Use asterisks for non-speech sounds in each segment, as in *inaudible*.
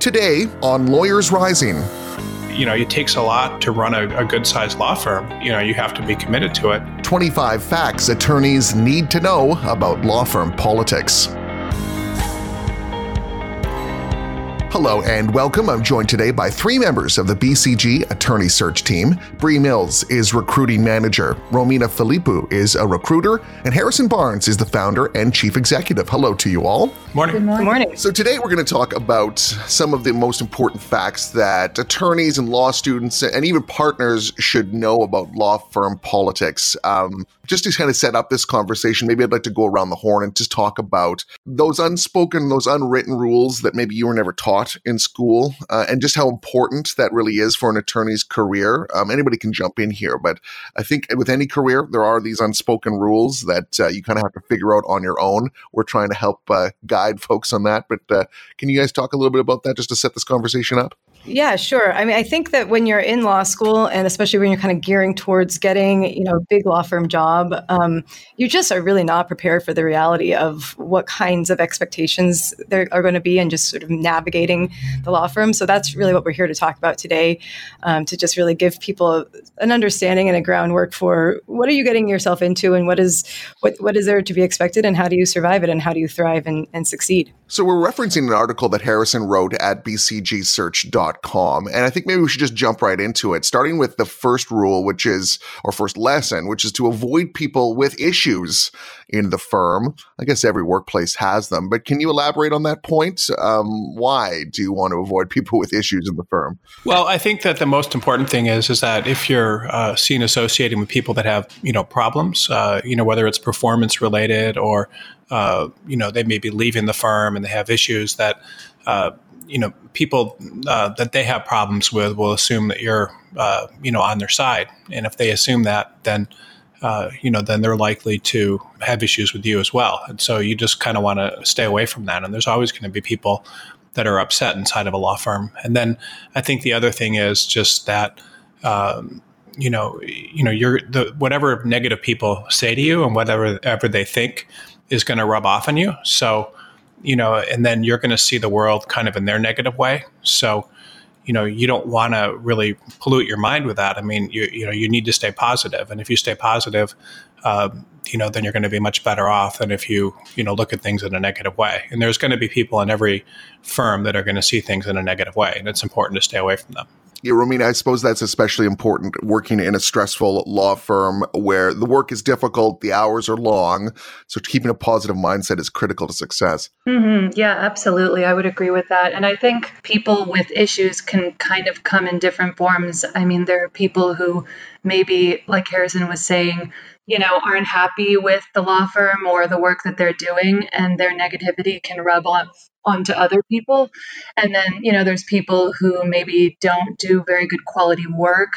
Today on Lawyers Rising. You know, it takes a lot to run a, a good sized law firm. You know, you have to be committed to it. 25 facts attorneys need to know about law firm politics. Hello and welcome. I'm joined today by three members of the BCG Attorney Search Team. Brie Mills is recruiting manager, Romina Filippou is a recruiter, and Harrison Barnes is the founder and chief executive. Hello to you all. Morning. Good morning. Good morning. So today we're going to talk about some of the most important facts that attorneys and law students and even partners should know about law firm politics. Um, just to kind of set up this conversation, maybe I'd like to go around the horn and just talk about those unspoken, those unwritten rules that maybe you were never taught in school, uh, and just how important that really is for an attorney's career. Um, anybody can jump in here, but I think with any career, there are these unspoken rules that uh, you kind of have to figure out on your own. We're trying to help uh, guide folks on that, but uh, can you guys talk a little bit about that just to set this conversation up? Yeah, sure. I mean, I think that when you're in law school, and especially when you're kind of gearing towards getting, you know, a big law firm job, um, you just are really not prepared for the reality of what kinds of expectations there are going to be, and just sort of navigating the law firm. So that's really what we're here to talk about today, um, to just really give people an understanding and a groundwork for what are you getting yourself into, and what is what what is there to be expected, and how do you survive it, and how do you thrive and, and succeed. So we're referencing an article that Harrison wrote at bcgsearch.com. And I think maybe we should just jump right into it, starting with the first rule, which is, or first lesson, which is to avoid people with issues in the firm. I guess every workplace has them, but can you elaborate on that point? Um, why do you want to avoid *laughs* people with issues in the firm? Well, I think that the most important thing is is that if you're uh, seen associating with people that have you know problems, uh, you know whether it's performance related or uh, you know they may be leaving the firm and they have issues that uh, you know people uh, that they have problems with will assume that you're uh, you know on their side, and if they assume that, then uh, you know then they're likely to have issues with you as well. And so you just kind of want to stay away from that. And there's always going to be people that are upset inside of a law firm. And then I think the other thing is just that. Um, you know, you know, you're the whatever negative people say to you and whatever ever they think is going to rub off on you. So, you know, and then you're going to see the world kind of in their negative way. So, you know, you don't want to really pollute your mind with that. I mean, you you know, you need to stay positive, and if you stay positive, uh, you know, then you're going to be much better off than if you you know look at things in a negative way. And there's going to be people in every firm that are going to see things in a negative way, and it's important to stay away from them. Yeah, Romina, I suppose that's especially important working in a stressful law firm where the work is difficult, the hours are long. So keeping a positive mindset is critical to success. Mm-hmm. Yeah, absolutely. I would agree with that. And I think people with issues can kind of come in different forms. I mean, there are people who maybe, like Harrison was saying, you know, aren't happy with the law firm or the work that they're doing, and their negativity can rub off onto other people. And then, you know, there's people who maybe don't do very good quality work.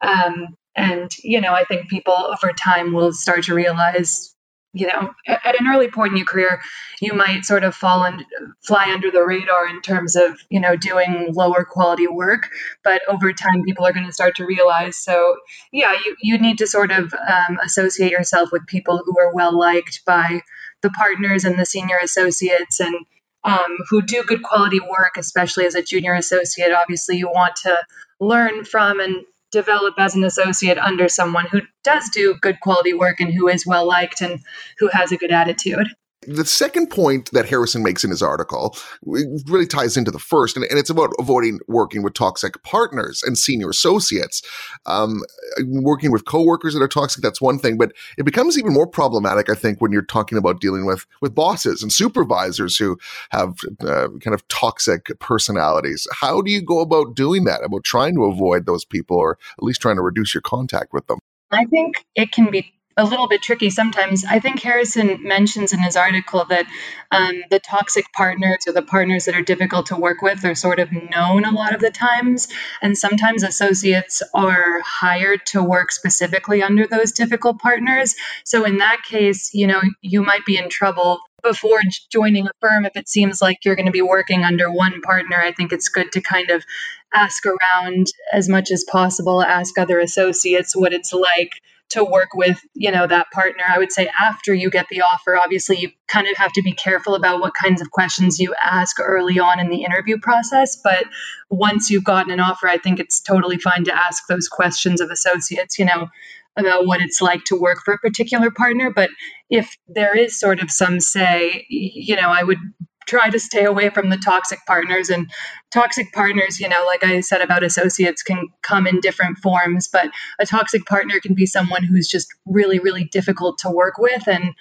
Um, and, you know, I think people over time will start to realize, you know, at, an early point in your career, you might sort of fall and fly under the radar in terms of, you know, doing lower quality work. But over time, people are going to start to realize. So, yeah, you, you need to sort of um, associate yourself with people who are well liked by the partners and the senior associates and um, who do good quality work, especially as a junior associate. Obviously, you want to learn from and develop as an associate under someone who does do good quality work and who is well liked and who has a good attitude. The second point that Harrison makes in his article really ties into the first, and, and it's about avoiding working with toxic partners and senior associates. Um, working with coworkers that are toxic, that's one thing, but it becomes even more problematic, I think, when you're talking about dealing with with bosses and supervisors who have uh, kind of toxic personalities. How do you go about doing that? About trying to avoid those people, or at least trying to reduce your contact with them? I think it can be a little bit tricky sometimes. I think Harrison mentions in his article that um, the toxic partners or the partners that are difficult to work with are sort of known a lot of the times. And sometimes associates are hired to work specifically under those difficult partners. So in that case, you know, you might be in trouble before joining a firm if it seems like you're going to be working under one partner i think it's good to kind of ask around as much as possible ask other associates what it's like to work with you know that partner. I would say after you get the offer obviously you kind of have to be careful about what kinds of questions you ask early on in the interview process. But once you've gotten an offer i think it's totally fine to ask those questions of associates you know about what it's like to work for a particular partner. But if there is sort of some say you know i would try to stay away from the toxic partners. And toxic partners you know like i said about associates can come in different forms but a toxic partner can be someone who's just really really difficult to work with. And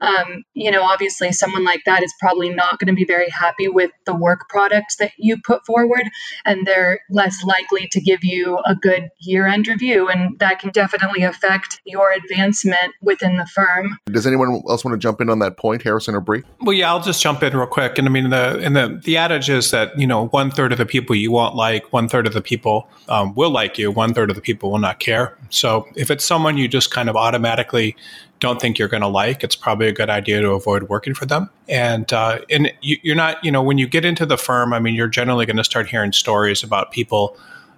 um, you know, obviously someone like that is probably not going to be very happy with the work product that you put forward, and they're less likely to give you a good year end review. And that can definitely affect your advancement within the firm. Does anyone else want to jump in on that point, Harrison or Brie? Well, yeah, I'll just jump in real quick. And I mean, the and the the adage is that you know one third of the people you won't like, one third of the people um, will like you, one third of the people will not care. So if it's someone you just kind of automatically don't think you're going to like, it's probably a good idea to avoid working for them. And uh, and you, are not, you know, when you get into the firm, I mean, you're generally going to start hearing stories about people,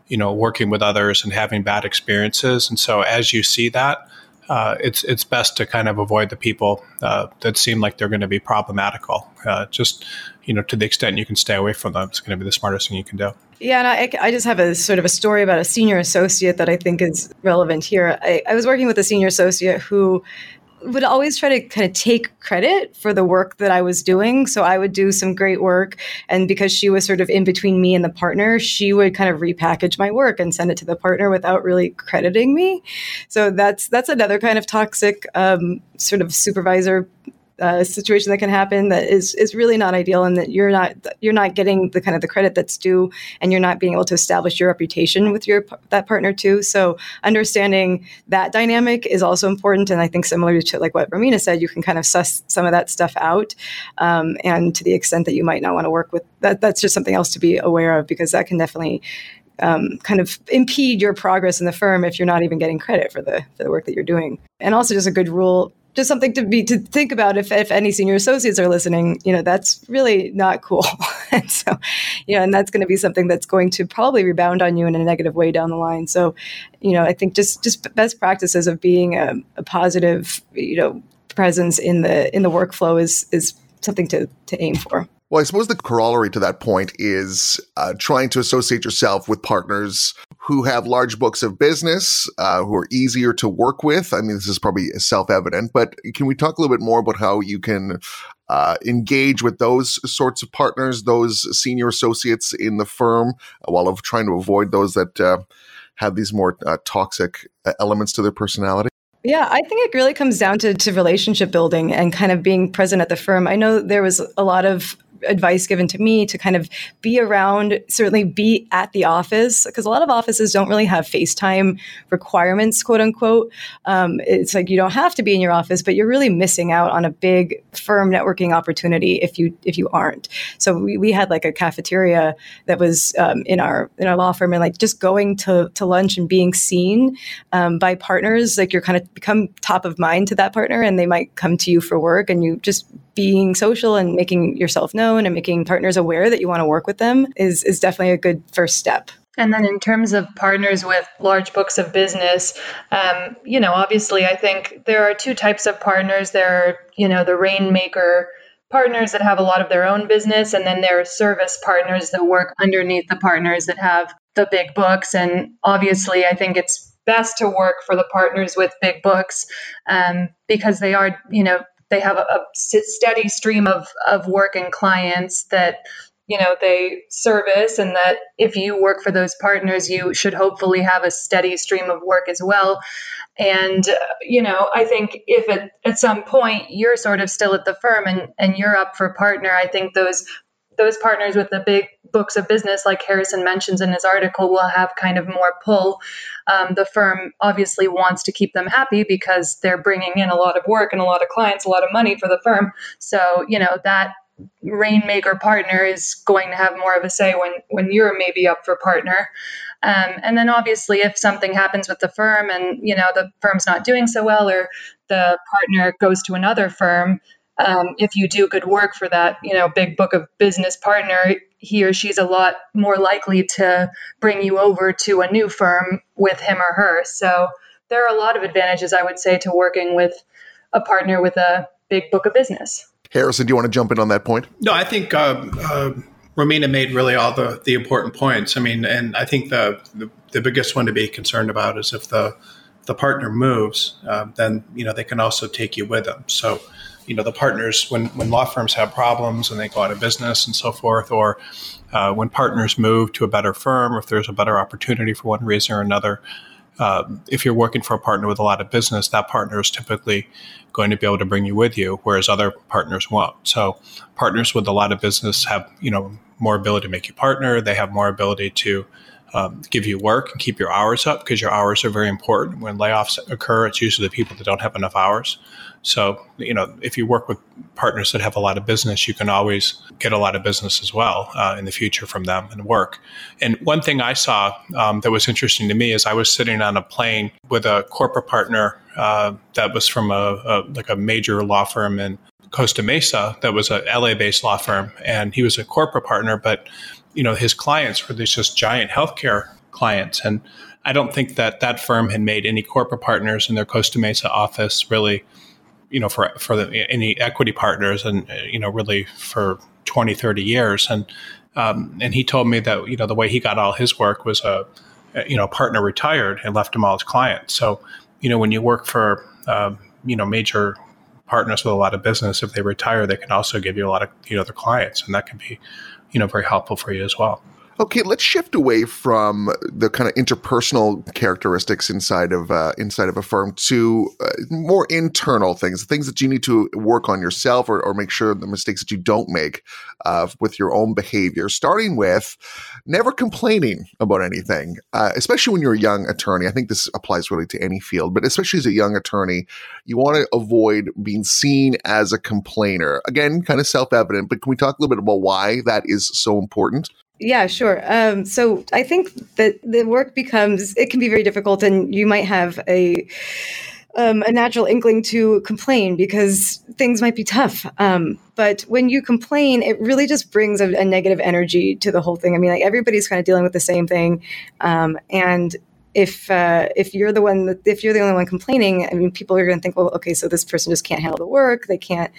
you know, working with others and having bad experiences. And so as you see that, uh, it's it's best to kind of avoid the people uh, that seem like they're going to be problematical. Uh, just you know, to the extent you can stay away from them, it's going to be the smartest thing you can do. Yeah, and I, I just have a sort of a story about a senior associate that I think is relevant here. I, I was working with a senior associate who would always try to kind of take credit for the work that I was doing. So I would do some great work. And because she was sort of in between me and the partner, she would kind of repackage my work and send it to the partner without really crediting me. So that's that's another kind of toxic um, sort of supervisor uh, situation that can happen that is is really not ideal, and that you're not you're not getting the kind of the credit that's due, and you're not being able to establish your reputation with your that partner too. So understanding that dynamic is also important, and I think similar to like what Romina said, you can kind of suss some of that stuff out, um, and to the extent that you might not want to work with that, that's just something else to be aware of because that can definitely um, kind of impede your progress in the firm if you're not even getting credit for the for the work that you're doing. And also, just a good rule just something to be to think about if, if any senior associates are listening you know that's really not cool. *laughs* And so you know and that's going to be something that's going to probably rebound on you in a negative way down the line. So you know i think just just best practices of being a, a positive you know presence in the in the workflow is is something to to aim for well, I suppose the corollary to that point is uh, trying to associate yourself with partners who have large books of business, uh, who are easier to work with. I mean, this is probably self evident, but can we talk a little bit more about how you can uh, engage with those sorts of partners, those senior associates in the firm, while of trying to avoid those that uh, have these more uh, toxic uh, elements to their personality? Yeah, I think it really comes down to, to relationship building and kind of being present at the firm. I know there was a lot of advice given to me to kind of be around, certainly be at the office, because a lot of offices don't really have FaceTime requirements, quote unquote. Um, it's like you don't have to be in your office, but you're really missing out on a big firm networking opportunity if you if you aren't. So we, we had like a cafeteria that was um, in our in our law firm, and like just going to to lunch and being seen um, by partners, like you're kind of become top of mind to that partner, and they might come to you for work, and you just being social and making yourself known and making partners aware that you want to work with them is is definitely a good first step. And then, in terms of partners with large books of business, um, you know, obviously, I think there are two types of partners. There are, you know, the rainmaker partners that have a lot of their own business, and then there are service partners that work underneath the partners that have the big books. And obviously, I think it's best to work for the partners with big books um, because they are, you know, they have a, a steady stream of, of work and clients that you know they service and that if you work for those partners you should hopefully have a steady stream of work as well. And uh, you know i think if at, at some point you're sort of still at the firm and, and you're up for partner i think those those partners with the big books of business, like Harrison mentions in his article, will have kind of more pull. Um, the firm obviously wants to keep them happy because they're bringing in a lot of work and a lot of clients, a lot of money for the firm. So, you know, that rainmaker partner is going to have more of a say when when you're maybe up for partner um, and then obviously if something happens with the firm and you know the firm's not doing so well or the partner goes to another firm um, if you do good work for that, you know, big book of business partner, he or she's a lot more likely to bring you over to a new firm with him or her. So there are a lot of advantages, I would say, to working with a partner with a big book of business. Harrison, do you want to jump in on that point? No, I think uh, uh, Romina made really all the, the important points. I mean, and I think the, the, the biggest one to be concerned about is if the the partner moves, uh, then you know they can also take you with them. So, you know, the partners when when law firms have problems and they go out of business and so forth, or uh, when partners move to a better firm, or if there's a better opportunity for one reason or another, uh, if you're working for a partner with a lot of business, that partner is typically going to be able to bring you with you, whereas other partners won't. So partners with a lot of business have you know more ability to make you partner. They have more ability to um, give you work and keep your hours up because your hours are very important. When layoffs occur, it's usually the people that don't have enough hours. So, you know, if you work with partners that have a lot of business, you can always get a lot of business as well uh, in the future from them and work. And one thing I saw um, that was interesting to me is I was sitting on a plane with a corporate partner uh, that was from a, a like a major law firm in Costa Mesa that was a LA based law firm, and he was a corporate partner, but you know his clients were these just giant healthcare clients, and I don't think that that firm had made any corporate partners in their Costa Mesa office really, you know, for for the, any equity partners, and you know, really for 20, 30 years, and um, and he told me that you know the way he got all his work was a you know partner retired and left him all his clients. So you know when you work for uh, you know major partners with a lot of business, if they retire, they can also give you a lot of you know their clients, and that can be you know very helpful for you as well. Okay, let's shift away from the kind of interpersonal characteristics inside of uh, inside of a firm to uh, more internal things, things that you need to work on yourself or, or make sure the mistakes that you don't make uh, with your own behavior. Starting with never complaining about anything, uh, especially when you're a young attorney. I think this applies really to any field, but especially as a young attorney, you want to avoid being seen as a complainer. Again, kind of self evident, but can we talk a little bit about why that is so important? Yeah, sure. Um, so I think that the work becomes it can be very difficult, and you might have a um, a natural inkling to complain because things might be tough. Um, but when you complain, it really just brings a, a, negative energy to the whole thing. I mean, like everybody's kind of dealing with the same thing, um, and if uh, if you're the one that, if you're the only one complaining, I mean, people are going to think, well, okay, so this person just can't handle the work. They can't.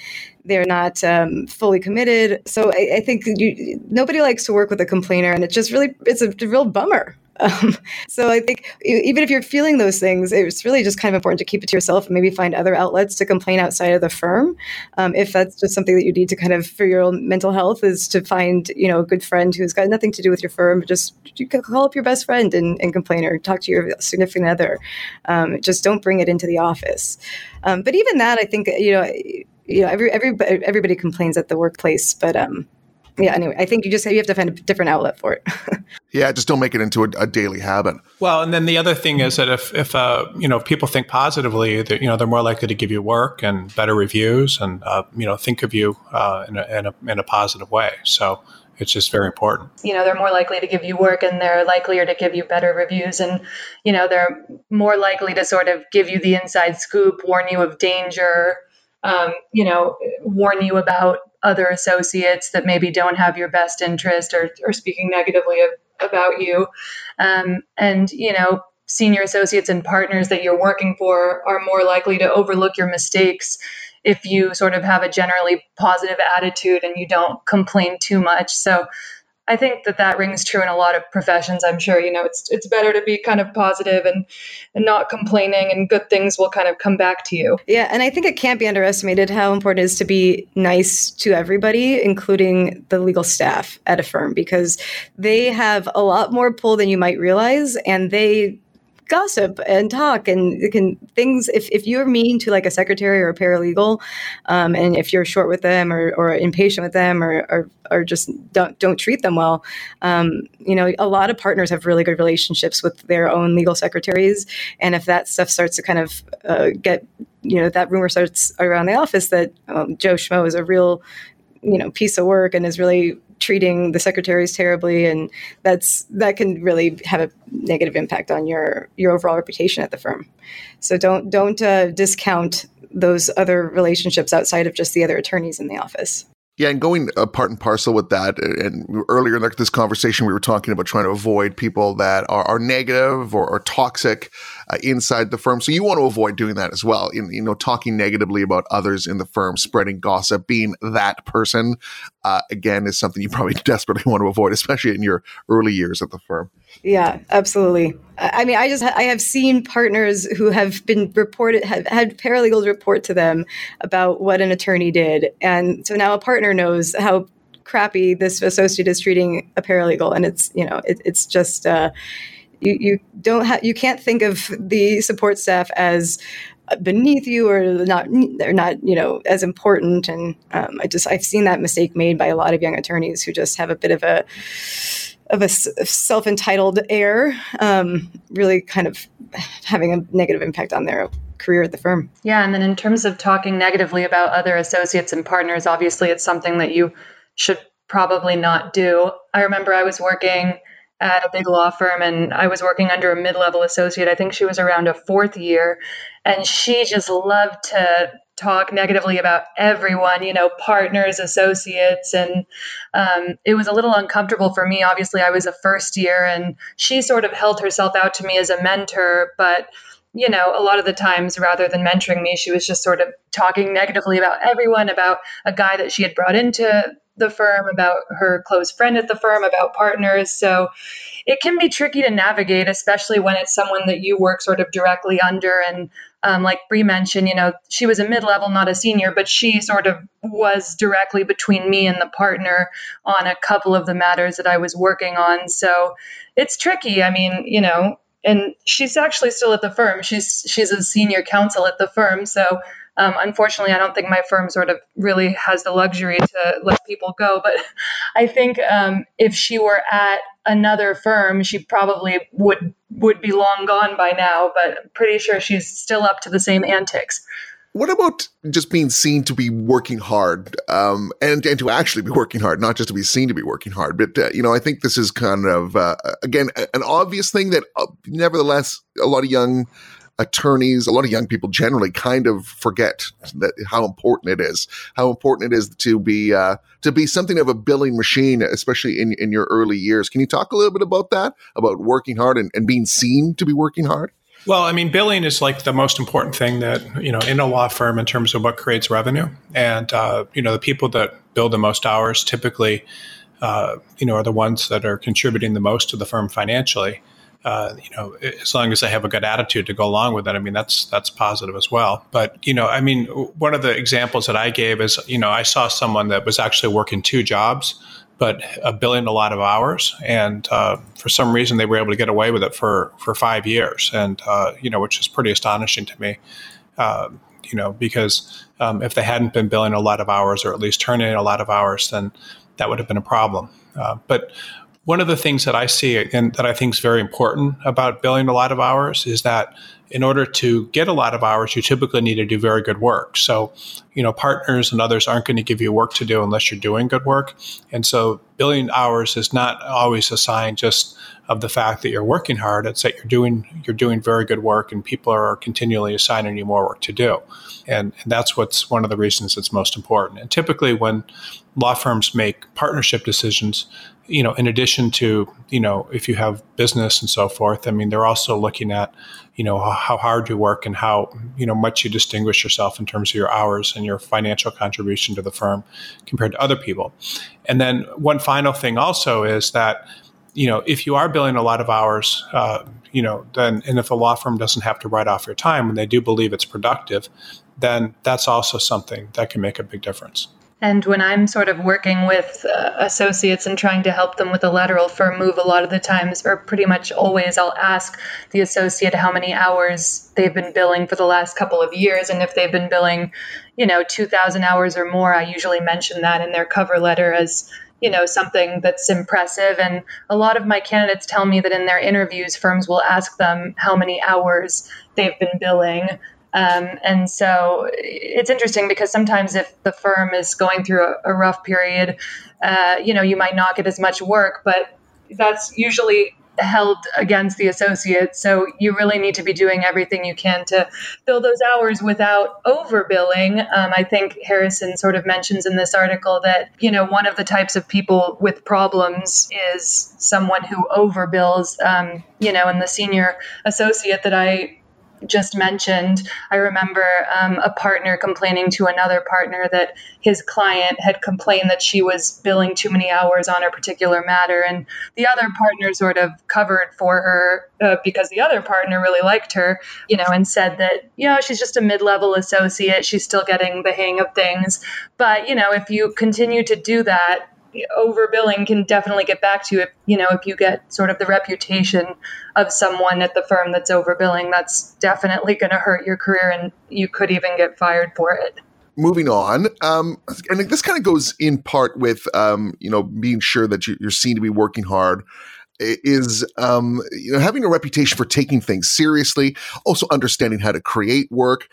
They're not um, fully committed. So I, I think you, nobody likes to work with a complainer, and it's just really it's a, a real bummer. Um, so I think even if you're feeling those things, it's really just kind of important to keep it to yourself and maybe find other outlets to complain outside of the firm. Um, if that's just something that you need to kind of for your own mental health is to find, you know, a good friend who's got nothing to do with your firm, just call up your best friend and, and complain or talk to your significant other. Um, just don't bring it into the office. Um, but even that, I think, you know, you know, every, every, everybody complains at the workplace, but, um, yeah anyway i think you just you have to find a different outlet for it *laughs* yeah just don't make it into a, a, daily habit well and then the other thing is that if if uh, you know people think positively that you know they're more likely to give you work and better reviews and uh, you know think of you uh, in, a, in, a, in a positive way so it's just very important. You know, they're more likely to give you work and they're likelier to give you better reviews. And, you know, they're more likely to sort of give you the inside scoop, warn you of danger, um, you know, warn you about other associates that maybe don't have your best interest or, or speaking negatively of, about you. Um, and, you know, senior associates and partners that you're working for are more likely to overlook your mistakes if you sort of have a generally positive attitude and you don't complain too much. So I think that that rings true in a lot of professions. I'm sure you know it's it's better to be kind of positive and and not complaining, and good things will kind of come back to you. Yeah, and I think it can't be underestimated how important it is to be nice to everybody, including the legal staff at a firm, because they have a lot more pull than you might realize, and they gossip and talk and can things if, if you're mean to like a secretary or a paralegal um, and if you're short with them or, or impatient with them or, or, or just don't don't treat them well um, you know a lot of partners have really good relationships with their own legal secretaries. And if that stuff starts to kind of uh, get you know that rumor starts around the office that um, joe schmo is a real you know piece of work and is really treating the secretaries terribly and that's that can really have a negative impact on your your overall reputation at the firm so don't don't uh, discount those other relationships outside of just the other attorneys in the office yeah, and going uh, part and parcel with that, and earlier in this conversation, we were talking about trying to avoid people that are, are negative or, or toxic. Uh, inside the firm. So you want to avoid doing that as well. In, you know, talking negatively about others in the firm, spreading gossip, being that person, uh, again, is something you probably *laughs* desperately want to avoid, especially in your early years at the firm. Yeah, absolutely. I mean, I just I have seen partners who have been reported have had paralegals report to them about what an attorney did, and so now a partner knows how crappy this associate is treating a paralegal, and it's you know it, it's just uh, you you don't have you can't think of the support staff as beneath you or not they're not you know as important and um, i just i've seen that mistake made by a lot of young attorneys who just have a bit of a of a self-entitled air, um, really kind of having a negative impact on their career at the firm. Yeah, and then in terms of talking negatively about other associates and partners, obviously it's something that you should probably not do. I remember I was working at a big law firm and I was working under a mid-level associate. I think she was around a fourth year and she just loved to talk negatively about everyone, you know, partners, associates. And um, it was a little uncomfortable for me. Obviously, I was a first year and she sort of held herself out to me as a mentor. But, you know, a lot of the times, rather than mentoring me, she was just sort of talking negatively about everyone, about a guy that she had brought into the firm, about her close friend at the firm, about partners. So it can be tricky to navigate, especially when it's someone that you work sort of directly under. And um, like Brie mentioned, you know, she was a mid level, not a senior, but she sort of was directly between me and the partner on a couple of the matters that I was working on. So it's tricky. I mean, you know, and she's actually still at the firm. She's she's a senior counsel at the firm. So um, unfortunately, I don't think my firm sort of really has the luxury to let people go. But *laughs* I think um, if she were at another firm, she probably would would be long gone by now. But pretty sure she's still up to the same antics. What about just being seen to be working hard, um, and and to actually be working hard, not just to be seen to be working hard? But uh, you know, I think this is kind of uh, again an obvious thing that, uh, nevertheless, a lot of young attorneys, a lot of young people generally kind of forget that how important it is, how important it is to be uh, to be something of a billing machine, especially in in your early years. Can you talk a little bit about that, about working hard and, and being seen to be working hard? Well, I mean, billing is like the most important thing that you know in a law firm in terms of what creates revenue, and uh, you know the people that bill the most hours typically, uh, you know, are the ones that are contributing the most to the firm financially uh, you know, as long as they have a good attitude to go along with it, I mean, that's that's positive as well. But you know, I mean, one of the examples that I gave is, you know, I saw someone that was actually working two jobs, but uh, billing a lot of hours, and uh, for some reason they were able to get away with it for for five years, and uh, you know, which is pretty astonishing to me. Um, you know, because um, if they hadn't been billing a lot of hours, or at least turning in a lot of hours, then that would have been a problem. Uh, but one of the things that I see and that I think is very important about billing a lot of hours is that in order to get a lot of hours, you typically need to do very good work. So, you know, partners and others aren't going to give you work to do unless you're doing good work. And so, billing hours is not always a sign just of the fact that you're working hard. It's that you're doing you're doing very good work, and people are continually assigning you more work to do. And, and that's what's one of the reasons it's most important. And typically, when law firms make partnership decisions, you know, in addition to, you know, if you have business and so forth, I mean, they're also looking at, you know, how hard you work and how, you know, much you distinguish yourself in terms of your hours and your financial contribution to the firm compared to other people. And then one final thing also is that, you know, if you are billing a lot of hours, uh, you know, then, and if a law firm doesn't have to write off your time when they do believe it's productive, then that's also something that can make a big difference. And when I'm sort of working with uh, associates and trying to help them with a lateral firm move, a lot of the times, or pretty much always, I'll ask the associate how many hours they've been billing for the last couple of years. And if they've been billing, you know, 2,000 hours or more, I usually mention that in their cover letter as, you know, something that's impressive. And a lot of my candidates tell me that in their interviews, firms will ask them how many hours they've been billing. Um, and so it's interesting because sometimes if the firm is going through a, a rough period, uh, you know, you might not get as much work, but that's usually held against the associate. So you really need to be doing everything you can to fill those hours without overbilling. Um, I think Harrison sort of mentions in this article that, you know, one of the types of people with problems is someone who overbills. Um, you know, and the senior associate that I just mentioned, I remember um, a partner complaining to another partner that his client had complained that she was billing too many hours on a particular matter. And the other partner sort of covered for her uh, because the other partner really liked her, you know, and said that, you know, she's just a mid level associate. She's still getting the hang of things. But, you know, if you continue to do that, overbilling can definitely get back to you if you know if you get sort of the reputation of someone at the firm that's overbilling that's definitely going to hurt your career and you could even get fired for it. Moving on um, and this kind of goes in part with um, you know being sure that you're seen to be working hard is um, you know having a reputation for taking things seriously, also understanding how to create work.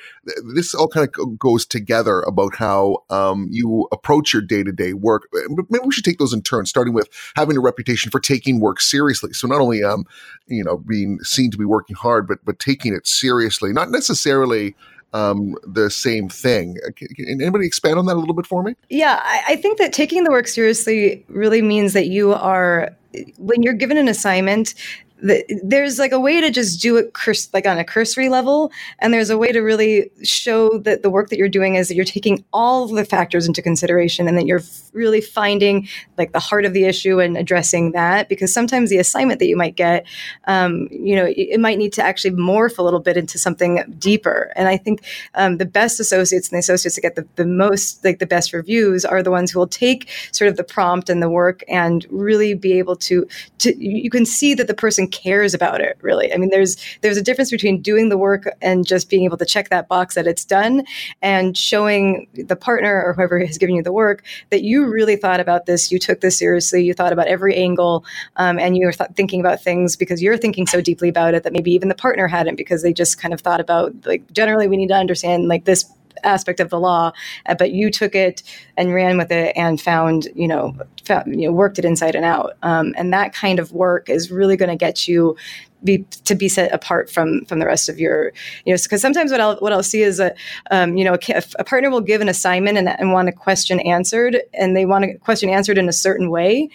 This all kind of goes together about how um, you approach your day to day work. Maybe we should take those in turn, starting with having a reputation for taking work seriously. So not only um, you know being seen to be working hard, but but taking it seriously, not necessarily um, the same thing. Can anybody expand on that a little bit for me? Yeah, I, I think that taking the work seriously really means that you are when you're given an assignment the, there's like a way to just do it like on a cursory level. And there's a way to really show that the work that you're doing is that you're taking all the factors into consideration and that you're really finding like the heart of the issue and addressing that. Because sometimes the assignment that you might get um, you know it, it, might need to actually morph a little bit into something deeper. And i think um, the best associates and the associates that get the, the most like the best reviews are the ones who will take sort of the prompt and the work and really be able to to you can see that the person cares about it really. I mean there's there's a difference between doing the work and just being able to check that box that it's done and showing the partner or whoever has given you the work that you really thought about this you took this seriously you thought about every angle um, and you were th- thinking about things because you're thinking so deeply about it that maybe even the partner hadn't because they just kind of thought about like generally we need to understand like this aspect of the law, uh, but you took it and ran with it and found, you know, found, you know, worked it inside and out. Um, and that kind of work is really going to get you be to be set apart from from the rest of your you know because sometimes what I'll what I'll see is a um, you know a, a, partner will give an assignment and, and want a question answered and they want a question answered in a certain way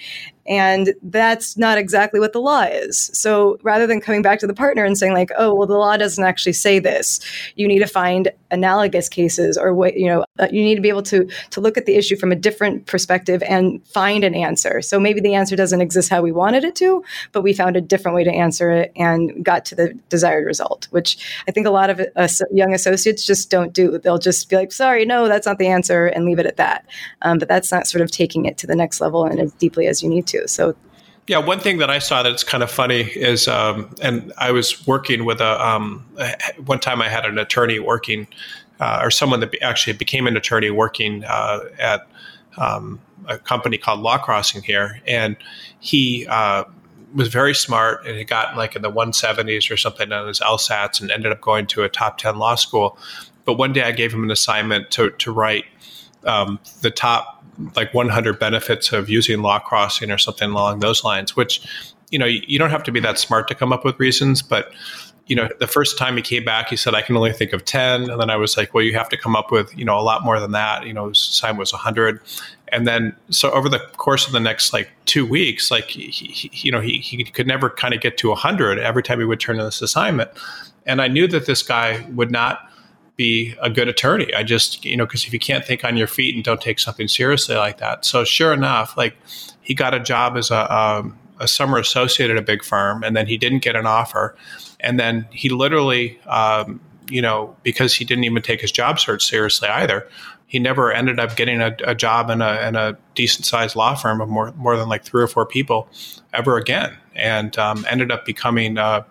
and that's not exactly what the law is. So rather than coming back to the partner and saying like, "Oh, well, the law doesn't actually say this," you need to find analogous cases, or what you know, uh, you need to be able to to look at the issue from a different perspective and find an answer. So maybe the answer doesn't exist how we wanted it to, but we found a different way to answer it and got to the desired result. Which I think a lot of us young associates just don't do. They'll just be like, "Sorry, no, that's not the answer," and leave it at that. Um, but that's not sort of taking it to the next level and as deeply as you need to too. So yeah, one thing that I saw that's kind of funny is, um, and I was working with a, um, one time I had an attorney working, uh, or someone that actually became an attorney working uh, at um, a company called LawCrossing here, and he uh, was very smart and he got like in the 170s or something on his LSATs and ended up going to a top 10 law school. But one day I gave him an assignment to to write um, the top like 100 benefits of using LawCrossing or something along those lines which you know you, don't have to be that smart to come up with reasons but you know the first time he came back he said i can only think of 10 and then i was like well you have to come up with you know a lot more than that. You know his time was 100 and then so over the course of the next like two weeks like he, he you know he, he could never kind of get to 100 every time he would turn in this assignment. And i knew that this guy would not be a good attorney. I just, you know, because if you can't think on your feet and don't take something seriously like that. So sure enough, like he got a job as a, um, a summer associate at a big firm, and then he didn't get an offer, and then he literally, um, you know, because he didn't even take his job search seriously either. He never ended up getting a, a job in a, in a decent sized law firm of more more than like three or four people ever again, and um, ended up becoming. Uh,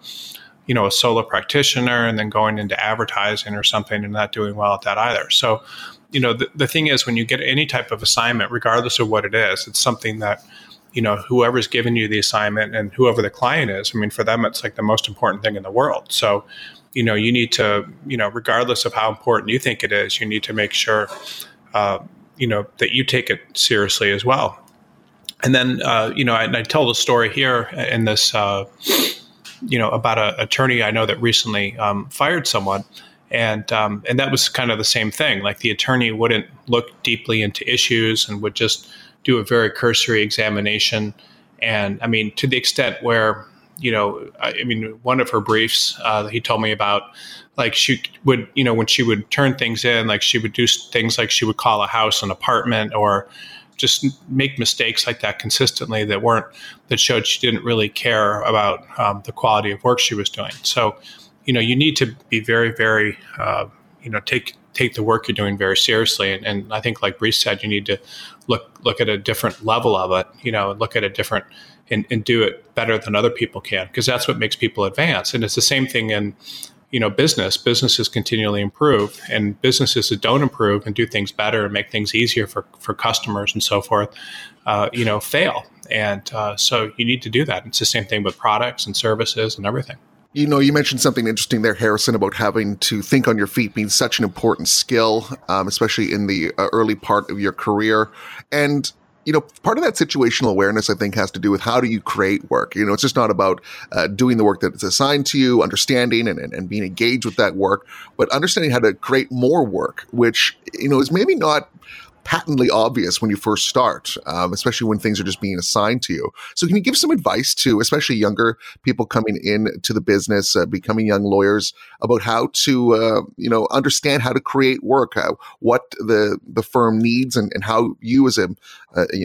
you know a solo practitioner and then going into advertising or something and not doing well at that either. So you know the, the thing is when you get any type of assignment regardless of what it is it's something that you know whoever's giving you the assignment and whoever the client is i mean for them it's like the most important thing in the world. So you know you need to you know regardless of how important you think it is you need to make sure uh, you know that you take it seriously as well. And then uh, you know I, I, tell the story here in this uh, you know about an attorney I know that recently um, fired someone, and um, and that was kind of the same thing. Like the attorney wouldn't look deeply into issues and would just do a very cursory examination. And I mean, to the extent where you know, I, I mean, one of her briefs uh, he told me about, like she would, you know, when she would turn things in, like she would do things like she would call a house an apartment or just make mistakes like that consistently that weren't that showed she didn't really care about um, the quality of work she was doing. So, you know, you need to be very, very, uh, you know, take take the work you're doing very seriously. And, and I think, like Brie said, you need to look look at a different level of it. You know, look at a different and, and do it better than other people can because that's what makes people advance. And it's the same thing in you know business businesses continually improve and businesses that don't improve and do things better and make things easier for, for customers and so forth uh, you know fail. And uh, so you need to do that. It's the same thing with products and services and everything. You know, you mentioned something interesting there, Harrison, about having to think on your feet being such an important skill, um, especially in the uh, early part of your career. And you know, part of that situational awareness, I think, has to do with how do you create work. You know, it's just not about uh, doing the work that's assigned to you, understanding and, and, and being engaged with that work, but understanding how to create more work, which, you know, is maybe not patently obvious when you first start, um, especially when things are just being assigned to you. So, can you give some advice to, especially younger people coming into the business, uh, becoming young lawyers, about how to, uh, you know, understand how to create work, how, what the the firm needs, and, and how you as a,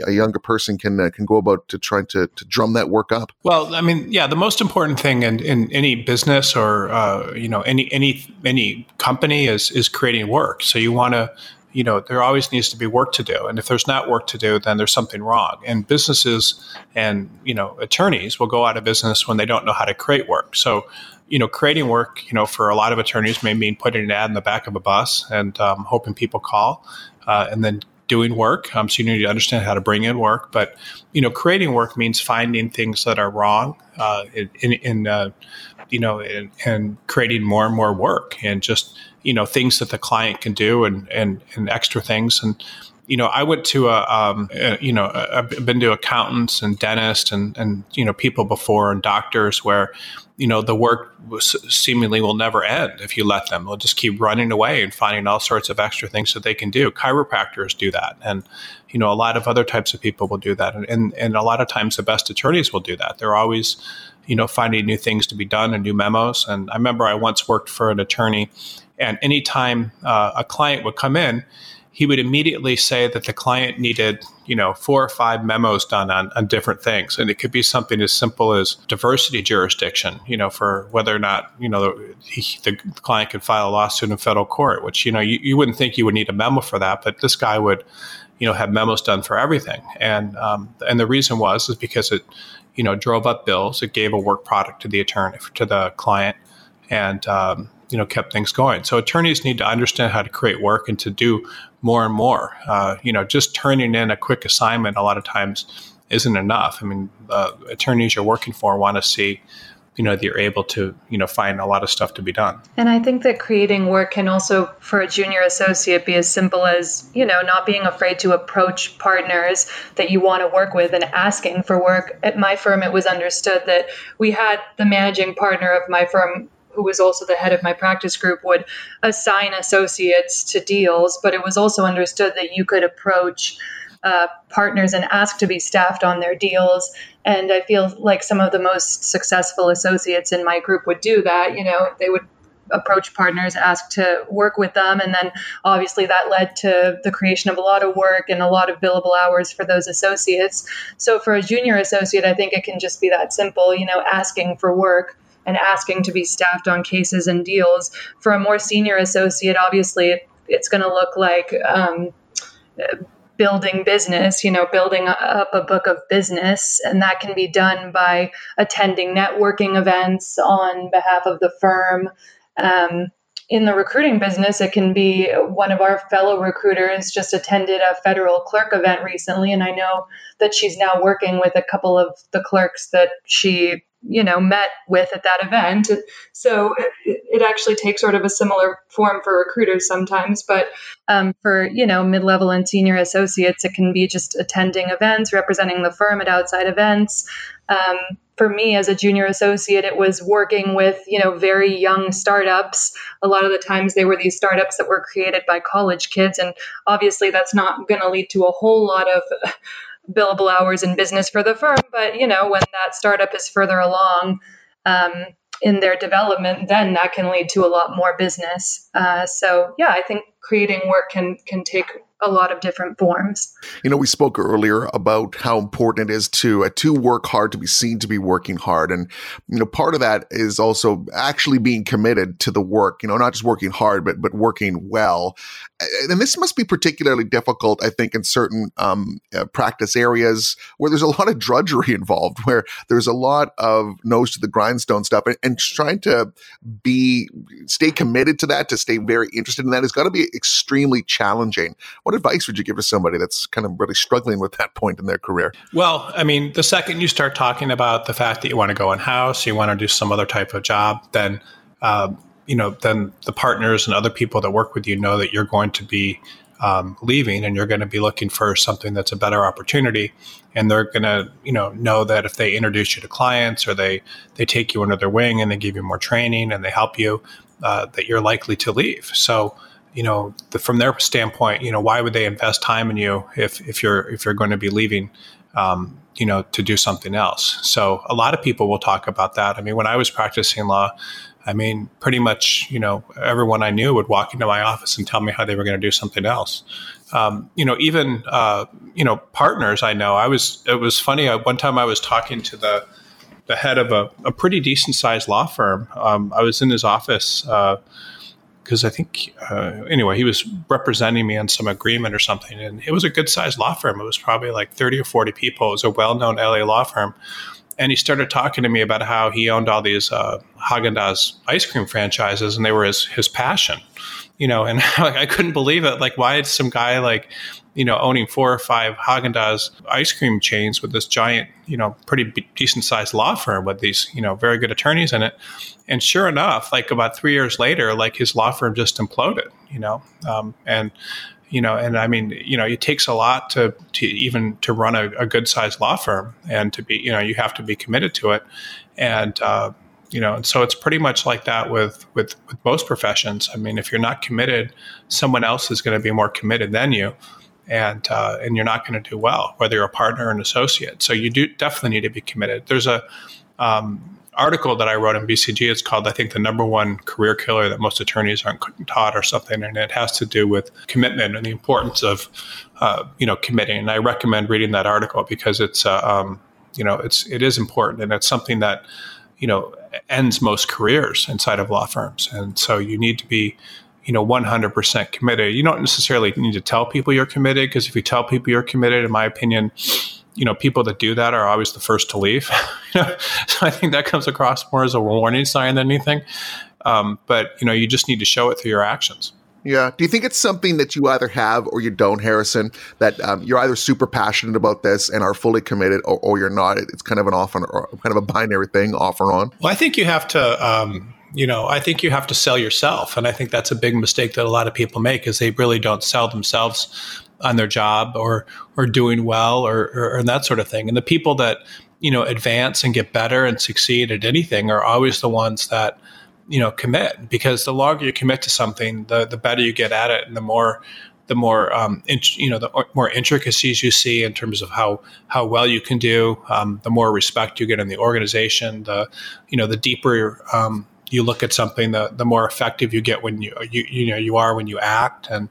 a younger person can uh, can go about to trying to, to drum that work up? Well, I mean, yeah, the most important thing in, in any business or uh, you know any any any company is is creating work. So you want to you know, there always needs to be work to do. And if there's not work to do, then there's something wrong. And businesses and, you know, attorneys will go out of business when they don't know how to create work. So, you know, creating work, you know, for a lot of attorneys may mean putting an ad in the back of a bus and um, hoping people call uh, and then doing work. Um, so you need to understand how to bring in work. But, you know, creating work means finding things that are wrong uh, in, in uh, you know, and, and creating more and more work and just, you know, things that the client can do and, and, and extra things. And, you know, I went to a, um, a, you know, I've been to accountants and dentists and, and, you know, people before and doctors where, you know, the work seemingly will never end if you let them. They'll just keep running away and finding all sorts of extra things that they can do. Chiropractors do that. And, you know, a lot of other types of people will do that. And, and, and a lot of times the best attorneys will do that. They're always, you know, finding new things to be done and new memos. And I remember I once worked for an attorney, and anytime uh, a client would come in, he would immediately say that the client needed, you know, four or five memos done on, on different things. And it could be something as simple as diversity jurisdiction, you know, for whether or not, you know, he, the client could file a lawsuit in federal court, which, you know, you, you wouldn't think you would need a memo for that, but this guy would, you know, have memos done for everything. And, um, and the reason was, is because it, you know, drove up bills. It gave a work product to the attorney, to the client, and um, you know, kept things going. So attorneys need to understand how to create work and to do more and more. Uh, you know, just turning in a quick assignment a lot of times isn't enough. I mean, uh, attorneys you're working for want to see you know that you're able to you know find a lot of stuff to be done and i think that creating work can also for a junior associate be as simple as you know not being afraid to approach partners that you want to work with and asking for work at my firm it was understood that we had the managing partner of my firm who was also the head of my practice group, would assign associates to deals, but it was also understood that you could approach uh, partners and ask to be staffed on their deals. And I feel like some of the most successful associates in my group would do that. You know, they would approach partners, ask to work with them. And then obviously that led to the creation of a lot of work and a lot of billable hours for those associates. So for a junior associate, I think it can just be that simple, you know, asking for work and asking to be staffed on cases and deals. For a more senior associate, obviously it's going to look like, um, building business, you know, building up a book of business. And that can be done by attending networking events on behalf of the firm. Um, in the recruiting business, it can be one of our fellow recruiters just attended a federal clerk event recently. And I know that she's now working with a couple of the clerks that she you know met with at that event. So it, actually takes sort of a similar form for recruiters sometimes but um, for you know mid-level and senior associates it can be just attending events representing the firm at outside events. Um, for me as a junior associate it was working with you know very young startups. A lot of the times they were these startups that were created by college kids and obviously that's not going to lead to a whole lot of billable hours in business for the firm. But you know, when that startup is further along um, in their development, then that can lead to a lot more business. Uh, so yeah, I think creating work can can take a lot of different forms. You know, we spoke earlier about how important it is to uh, to work hard, to be seen to be working hard, and you know, part of that is also actually being committed to the work. You know, not just working hard, but but working well. And this must be particularly difficult, I think, in certain um, uh, practice areas where there's a lot of drudgery *laughs* involved, where there's a lot of nose to the grindstone stuff, and, and trying to be stay committed to that, to stay very interested in that, has got to be extremely challenging what advice would you give to somebody that's kind of really struggling with that point in their career? Well, I mean, the second you start talking about the fact that you want to go in house, you want to do some other type of job, then uh, you know, then the partners and other people that work with you know that you're going to be um, leaving and you're going to be looking for something that's a better opportunity and they're going to you know know that if they introduce you to clients or they they take you under their wing and they give you more training and they help you uh, that you're likely to leave so you know, the, from their standpoint, you know, why would they invest time in you if if you're if you're going to be leaving, um, you know, to do something else? So a lot of people will talk about that. I mean, when I was practicing law, I mean, pretty much, you know, everyone I knew would walk into my office and tell me how they were going to do something else. Um, you know, even uh, you know, partners I know. I was it was funny. Uh, one time I was talking to the the head of a, a pretty decent sized law firm. Um, I was in his office. Uh, because I think uh, anyway he was representing me on some agreement or something, and it was a good sized law firm. It was probably like thirty or forty people. It was a well known LA law firm, and he started talking to me about how he owned all these uh, Haagen Dazs ice cream franchises, and they were his his passion, you know. And *laughs* like I couldn't believe it. Like why is some guy like you know, owning four or five Haagen Dazs ice cream chains with this giant, you know, pretty decent sized law firm with these, you know, very good attorneys in it. And sure enough, like about three years later, like his law firm just imploded, you know, um, and you know, and I mean, you know, it takes a lot to to even to run a, a good sized law firm and to be, you know, you have to be committed to it, and uh, you know, and so it's pretty much like that with with with most professions. I mean, if you're not committed, someone else is going to be more committed than you and uh, and you're not going to do well, whether you're a partner or an associate. So you do definitely need to be committed. There's a um, article that I wrote in BCG. It's called, I think, the number one career killer that most attorneys aren't taught, or something, and it has to do with commitment and the importance of uh, you know committing. And I recommend reading that article because it's uh, um, you know it's it is important and it's something that you know ends most careers inside of law firms, and so you need to be you know 100% committed you don't necessarily need to tell people you're committed because if you tell people you're committed in my opinion you know people that do that are always the first to leave *laughs* so i think that comes across more as a warning sign than anything um, but you know you just need to show it through your actions yeah. Do you think it's something that you either have or you don't, Harrison? That um, you're either super passionate about this and are fully committed, or, or you're not? It's kind of an off and or kind of a binary thing, off or on. Well, I think you have to um, you know, I think you have to sell yourself. And I think that's a big mistake that a lot of people make is they really don't sell themselves on their job or or doing well or, or, or that sort of thing. And the people that, you know, advance and get better and succeed at anything are always the ones that, you know, commit because the longer you commit to something, the the better you get at it and the more the more um, in, you know the more intricacies you see in terms of how how well you can do, um, the more respect you get in the organization. The you know the deeper um, you look at something, the the more effective you get when you you you know you are when you act, and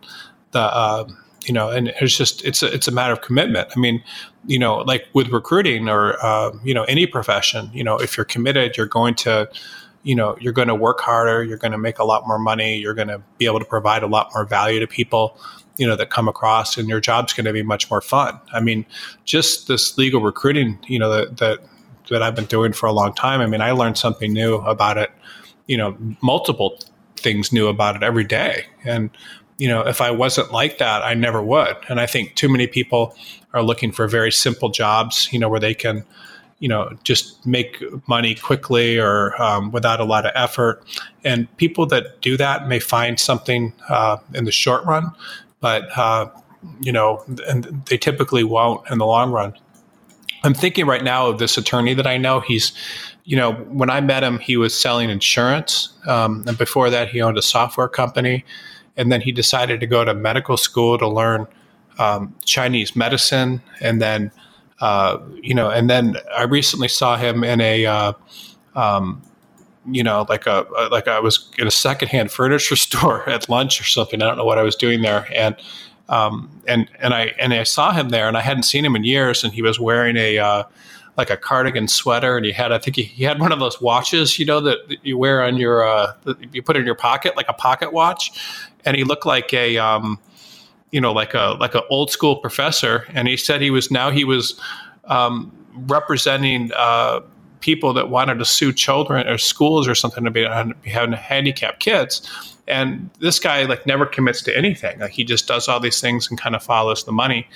the uh, you know, and it's just it's a, it's a matter of commitment. I mean, you know, like with recruiting or uh, you know any profession, you know, if you're committed, you're going to you know you're going to work harder you're going to make a lot more money you're going to be able to provide a lot more value to people you know that come across and your job's going to be much more fun i mean just this legal recruiting you know that that that i've been doing for a long time i mean i learned something new about it you know, multiple things new about it every day. And, you know, if I wasn't like that, I never would. And I think too many people are looking for very simple jobs, you know, where they can, you know, just make money quickly or um, without a lot of effort. And people that do that may find something uh, in the short run, but, uh, you know, and they typically won't in the long run. I'm thinking right now of this attorney that I know. He's you know, when I met him, he was selling insurance. Um, and before that, he owned a software company. And then he decided to go to medical school to learn um, Chinese medicine. And then uh, you know, and then I recently saw him in a, uh, um, you know, like a like I was in a secondhand furniture *laughs* store at lunch or something. I don't know what I was doing there, and um, and and I and I saw him there, and I hadn't seen him in years, and he was wearing a uh, like a cardigan sweater, and he had I think he, he had one of those watches, you know, that, that you wear on your uh, you put in your pocket, like a pocket watch, and he looked like a um, you know, like a like an old school professor, and he said he was now he was um, representing uh, people that wanted to sue children or schools or something to be, be having handicapped kids. And this guy like never commits to anything. Like he just does all these things and kind of follows the money,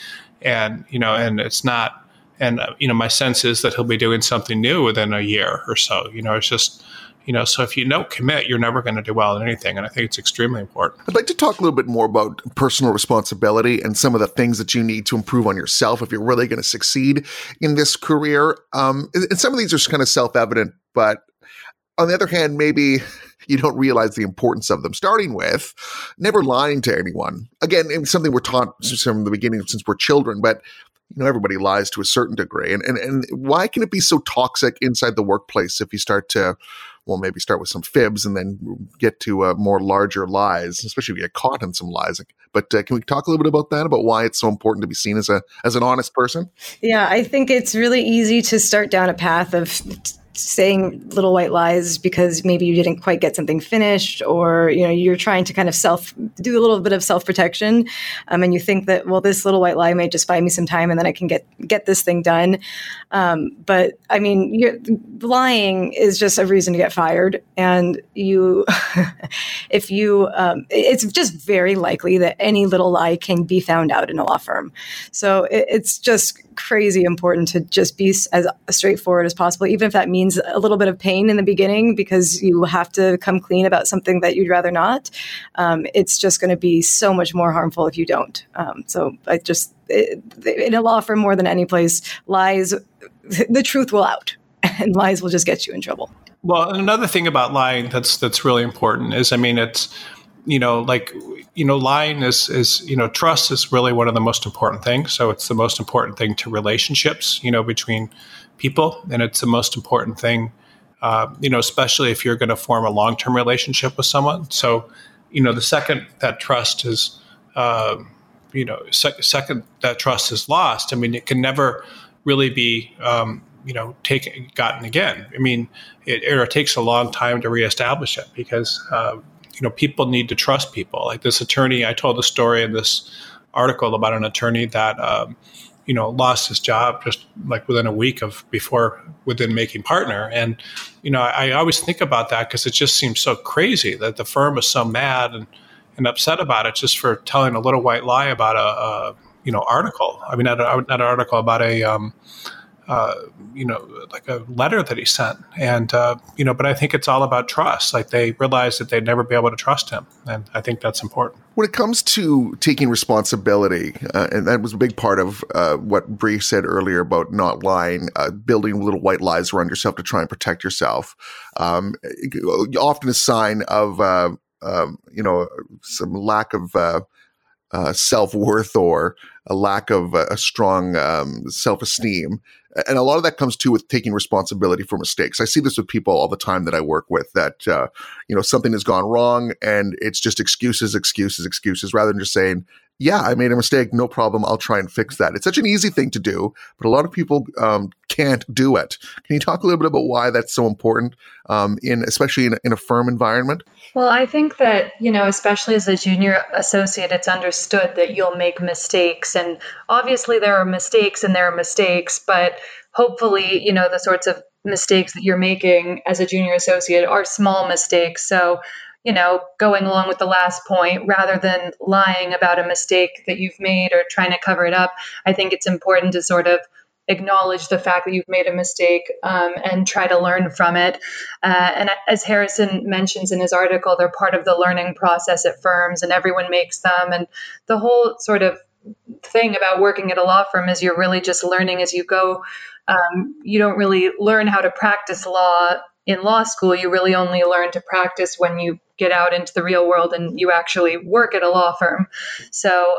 and you know, and it's not. And uh, you know, my sense is that he'll be doing something new within a year or so. You know, it's just you know so if you don't commit you're never going to do well in anything and i think it's extremely important i'd like to talk a little bit more about personal responsibility and some of the things that you need to improve on yourself if you're really going to succeed in this career um, and some of these are kind of self-evident but on the other hand maybe you don't realize the importance of them. Starting with never lying to anyone. Again, it's something we're taught from the beginning since we're children, but you know everybody lies to a certain degree. And and and why can it be so toxic inside the workplace if you start to well, maybe start with some fibs and then get to uh, more larger lies, especially if you get caught in some lies. But uh, can we talk a little bit about that, about why it's so important to be seen as a as an honest person? Yeah, I think it's really easy to start down a path of saying little white lies because maybe you didn't quite get something finished or you know you're trying to kind of self do a little bit of self protection um, and you think that well this little white lie may just buy me some time and then i can get get this thing done. Um, but i mean lying is just a reason to get fired and you *laughs* if you um, it's just very likely that any little lie can be found out in a law firm. So it, it's just crazy important to just be as straightforward as possible, even if that means a little bit of pain in the beginning because you have to come clean about something that you'd rather not. Um, it's just going to be so much more harmful if you don't. Um, so I just, it, in a law firm more than any place, lies, *laughs* the truth will out *laughs* and lies will just get you in trouble. Well, another thing about lying that's that's really important is, I mean, it's you know, like you know, lying is is you know, trust is really one of the most important things. So it's the most important thing to relationships, you know, between people, and it's the most important thing, uh, you know, especially if you're going to form a long term relationship with someone. So, you know, the second that trust is, uh, you know, sec- second that trust is lost, I mean, it can never really be. Um, you know, taken gotten again. I mean, it, it, takes a long time to reestablish it because uh, you know people need to trust people. Like this attorney i told a story in this article about an attorney that um, you know lost his job just like within a week of before within making partner. And you know i, I always think about that because it just seems so crazy that the firm is so mad and, and upset about it just for telling a little white lie about a, a you know article. I mean not, a, not an article about a um, uh, you know, like a letter that he sent. And, uh, you know, but I think it's all about trust. Like they realized that they'd never be able to trust him. And I think that's important. When it comes to taking responsibility, uh, and that was a big part of uh, what Brie said earlier about not lying, uh, building little white lies around yourself to try and protect yourself, um, often a sign of, um, you know, some lack of uh, self worth or a lack of a strong um, self esteem. And a lot of that comes too with taking responsibility for mistakes. I see this with people all the time that I work with that, uh, you know, something has gone wrong and it's just excuses, excuses, excuses, rather than just saying, yeah, I made a mistake. No problem. I'll try and fix that. It's such an easy thing to do, but a lot of people um, can't do it. Can you talk a little bit about why that's so important um, in, especially in, in a firm environment? Well, I think that, you know, especially as a junior associate, it's understood that you'll make mistakes. And obviously, there are mistakes and there are mistakes, but hopefully, you know, the sorts of mistakes that you're making as a junior associate are small mistakes. So, you know, going along with the last point, rather than lying about a mistake that you've made or trying to cover it up, I think it's important to sort of acknowledge the fact that you've made a mistake um, and try to learn from it. Uh, and as Harrison mentions in his article, they're part of the learning process at firms, and everyone makes them. And the whole sort of thing about working at a law firm is you're really just learning as you go. Um, you don't really learn how to practice law in law school. You really only learn to practice when you get out into the real world and you actually work at a law firm. So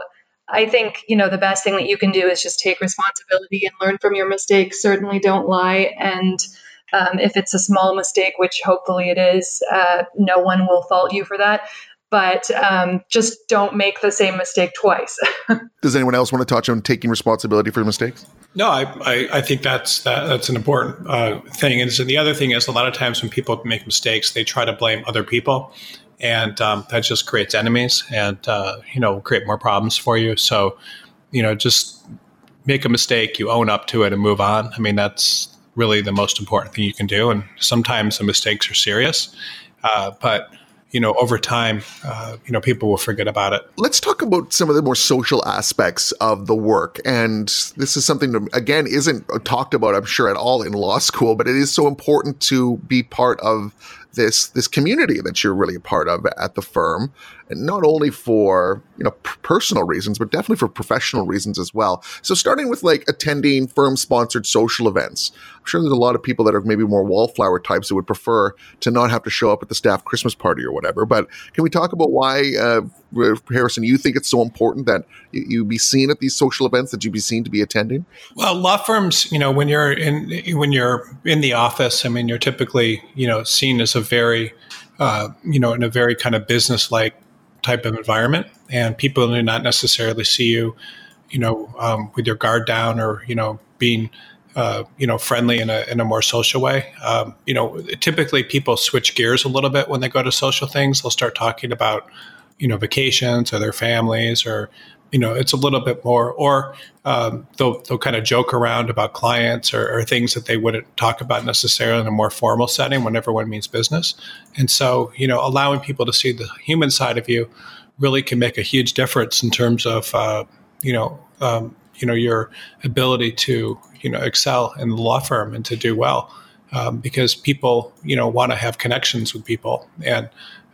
I think, you know, the best thing that you can do is just take responsibility and learn from your mistakes. Certainly don't lie. And um, if it's a small mistake, which hopefully it is, uh, no one will fault you for that. But um, just don't make the same mistake twice. *laughs* Does anyone else want to touch on taking responsibility for mistakes? No, I, I, I, think that's that, that's an important uh, thing. And so the other thing is, a lot of times when people make mistakes, they try to blame other people, and um, that just creates enemies and uh, you know create more problems for you. So you know, just make a mistake, you own up to it, and move on. I mean, that's really the most important thing you can do. And sometimes the mistakes are serious, uh, but you know, over time, uh, you know, people will forget about it. Let's talk about some of the more social aspects of the work. And this is something that, again, isn't talked about, I'm sure, at all in law school, but it is so important to be part of this this community that you're really a part of at the firm not only for you know p- personal reasons but definitely for professional reasons as well. So starting with like attending firm sponsored social events i'm sure there's a lot of people that are maybe more wallflower types that would prefer to not have to show up at the staff christmas party or whatever but can we talk about why uh, harrison you think it's so important that you, you be seen at these social events that you be seen to be attending? Well law firms you know when you're in when you're in the office i mean you're typically you know seen as a very uh, you know in a very kind of business like type of environment, and people do not necessarily see you, you know, um, with your guard down or you know being. Uh, you know, friendly in a in a more social way. Um, you know, typically people switch gears a little bit when they go to social things. They'll start talking about, you know, vacations or their families or you know, it's a little bit more, or um, they'll, they'll kind of joke around about clients or, or, things that they wouldn't talk about necessarily in a more formal setting when everyone means business. And so, you know, allowing people to see the human side of you really can make a huge difference in terms of, uh, you know, um, you know, your ability to, you know, excel in the law firm and to do well. Um, because people, you know, want to have connections with people, and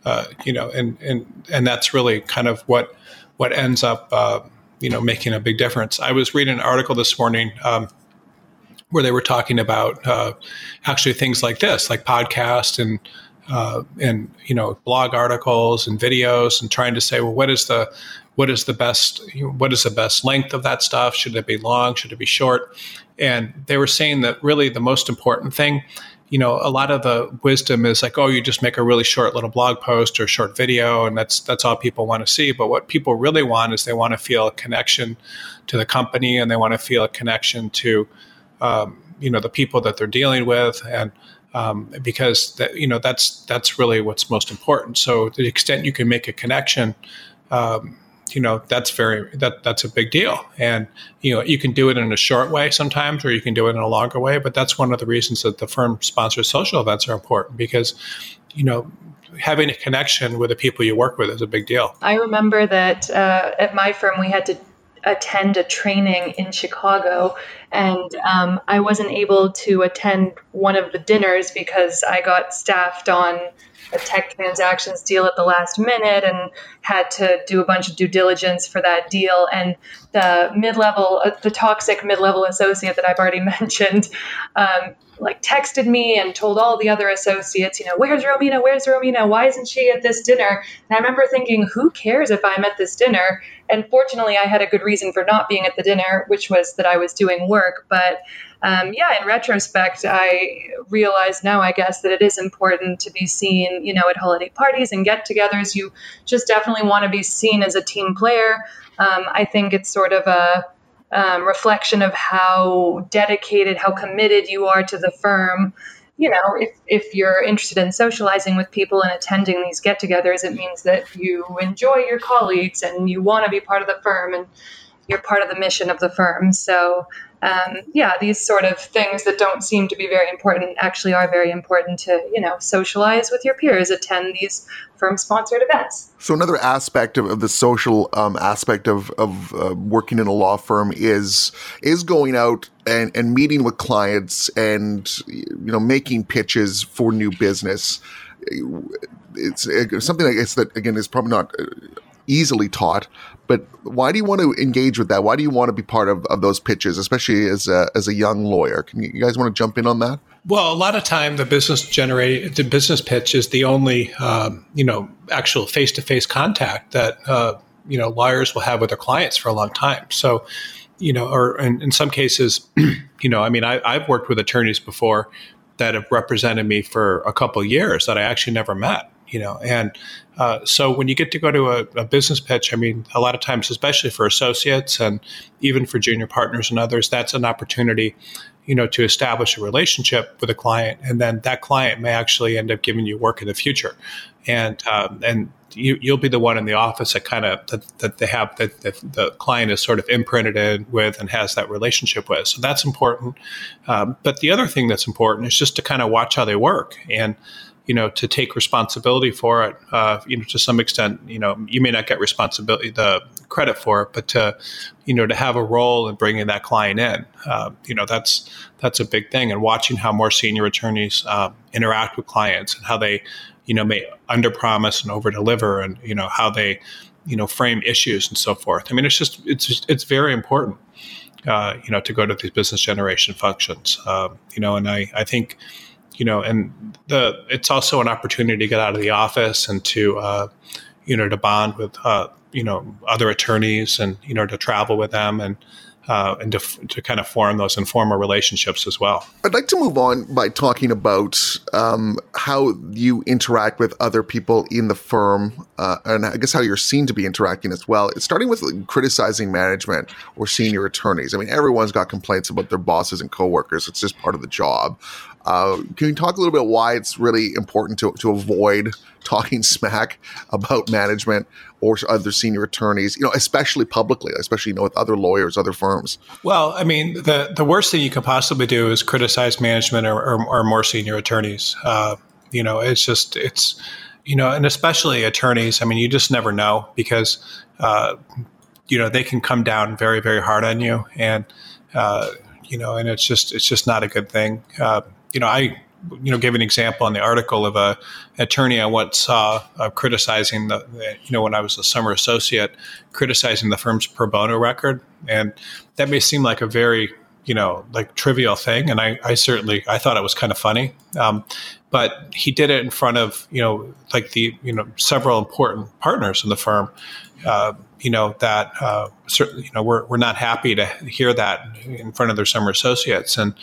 uh, you know, and and and that's really kind of what what ends up uh, you know making a big difference. I was reading an article this morning um, where they were talking about uh, actually things like this, like podcast and uh, and you know blog articles and videos, and trying to say, well, what is the what is the best what is the best length of that stuff? Should it be long? Should it be short? And they were saying that really the most important thing you know, a lot of the wisdom is like, oh, you just make a really short little blog post or short video, and that's that's all people want to see. But what people really want is they want to feel a connection to the company, and they want to feel a connection to, um, you know, the people that they're dealing with, and um, because that you know that's that's really what's most important. So, to the extent you can make a connection. Um, you know that's very that that's a big deal. And you know you can do it in a short way sometimes or you can do it in a longer way but that's one of the reasons that the firm sponsors social events are important because you know having a connection with the people you work with is a big deal. I remember that uh, at my firm we had to attend a training in chicago and um, i wasn't able to attend one of the dinners because i got staffed on a tech transactions deal at the last minute and had to do a bunch of due diligence for that deal. And the mid level, uh, the toxic mid level associate that I've already *laughs* mentioned, um, like texted me and told all the other associates, you know, where's Romina? Where's Romina? Why isn't she at this dinner? And I remember thinking, who cares if I'm at this dinner? And fortunately, I had a good reason for not being at the dinner, which was that I was doing work. But um, yeah, in retrospect, I realize now, I guess, that it is important to be seen, you know, at holiday parties and get togethers. You just definitely want to be seen as a team player. Um, I think it's sort of a um, reflection of how dedicated, how committed you are to the firm. You know, if, if you're interested in socializing with people and attending these get togethers, it means that you enjoy your colleagues and you want to be part of the firm and you're part of the mission of the firm. So um, yeah, these sort of things that don't seem to be very important actually are very important to, you know, socialize with your peers, attend these firm sponsored events. So another aspect of, of the social um, aspect of, of uh, working in a law firm is is going out and, and meeting with clients and you know making pitches for new business. It's, it's something I guess that again is probably not uh, easily taught. But why do you want to engage with that? Why do you want to be part of, of those pitches, especially as a, as a young lawyer? Can you, you guys want to jump in on that? Well, a lot of time the business generate the business pitch is the only um, you know actual face to face contact that uh, you know lawyers will have with their clients for a long time. So, you know, or in, in some cases, *clears throat* you know, I mean, I, I've worked with attorneys before that have represented me for a couple years that I actually never met. You know, and uh, so when you get to go to a, a, business pitch, I mean, a lot of times, especially for associates and even for junior partners and others, that's an opportunity, you know, to establish a relationship with a client, and then that client may actually end up giving you work in the future, and um, and you, will be the one in the office that kind of that, that, they have that, that, the client is sort of imprinted in with and has that relationship with. So that's important. Um, but the other thing that's important is just to kind of watch how they work and you know to take responsibility for it. Uh, you know, to some extent, you know, you may not get responsibility the credit for it, but to you know to have a role in bringing that client in, uh, you know, that's that's a big thing. And watching how more senior attorneys uh, interact with clients and how they you know may under promise and over deliver and you know how they you know frame issues and so forth i mean it's just it's just, it's very important uh, you know to go to these business generation functions um, you know and i i think you know and the it's also an opportunity to get out of the office and to uh, you know to bond with uh, you know other attorneys and you know to travel with them and uh, and to, to kind of form those informal relationships as well. I'd like to move on by talking about um, how you interact with other people in the firm, uh, and I guess how you're seen to be interacting as well. Starting with like, criticizing management or senior attorneys. I mean, everyone's got complaints about their bosses and coworkers. It's just part of the job. Uh, can you talk a little bit why it's really important to, to avoid talking smack about management or other senior attorneys, you know, especially publicly, especially, you know, with other lawyers, other firms? Well, I mean, the, the worst thing you could possibly do is criticize management or, or, or more senior attorneys. Uh, you know, it's just, it's, you know, and especially attorneys, I mean, you just never know because, uh, you know, they can come down very, very hard on you. And, uh, you know, and it's just, it's just not a good thing. Uh, you know, I you know gave an example in the article of a attorney I once saw uh, criticizing the, you know when I was a summer associate criticizing the firm's pro bono record, and that may seem like a very you know like trivial thing, and I, I certainly I thought it was kind of funny, um, but he did it in front of you know like the you know several important partners in the firm. Uh, you know that uh, certainly you know we're, we're not happy to hear that in front of their summer associates and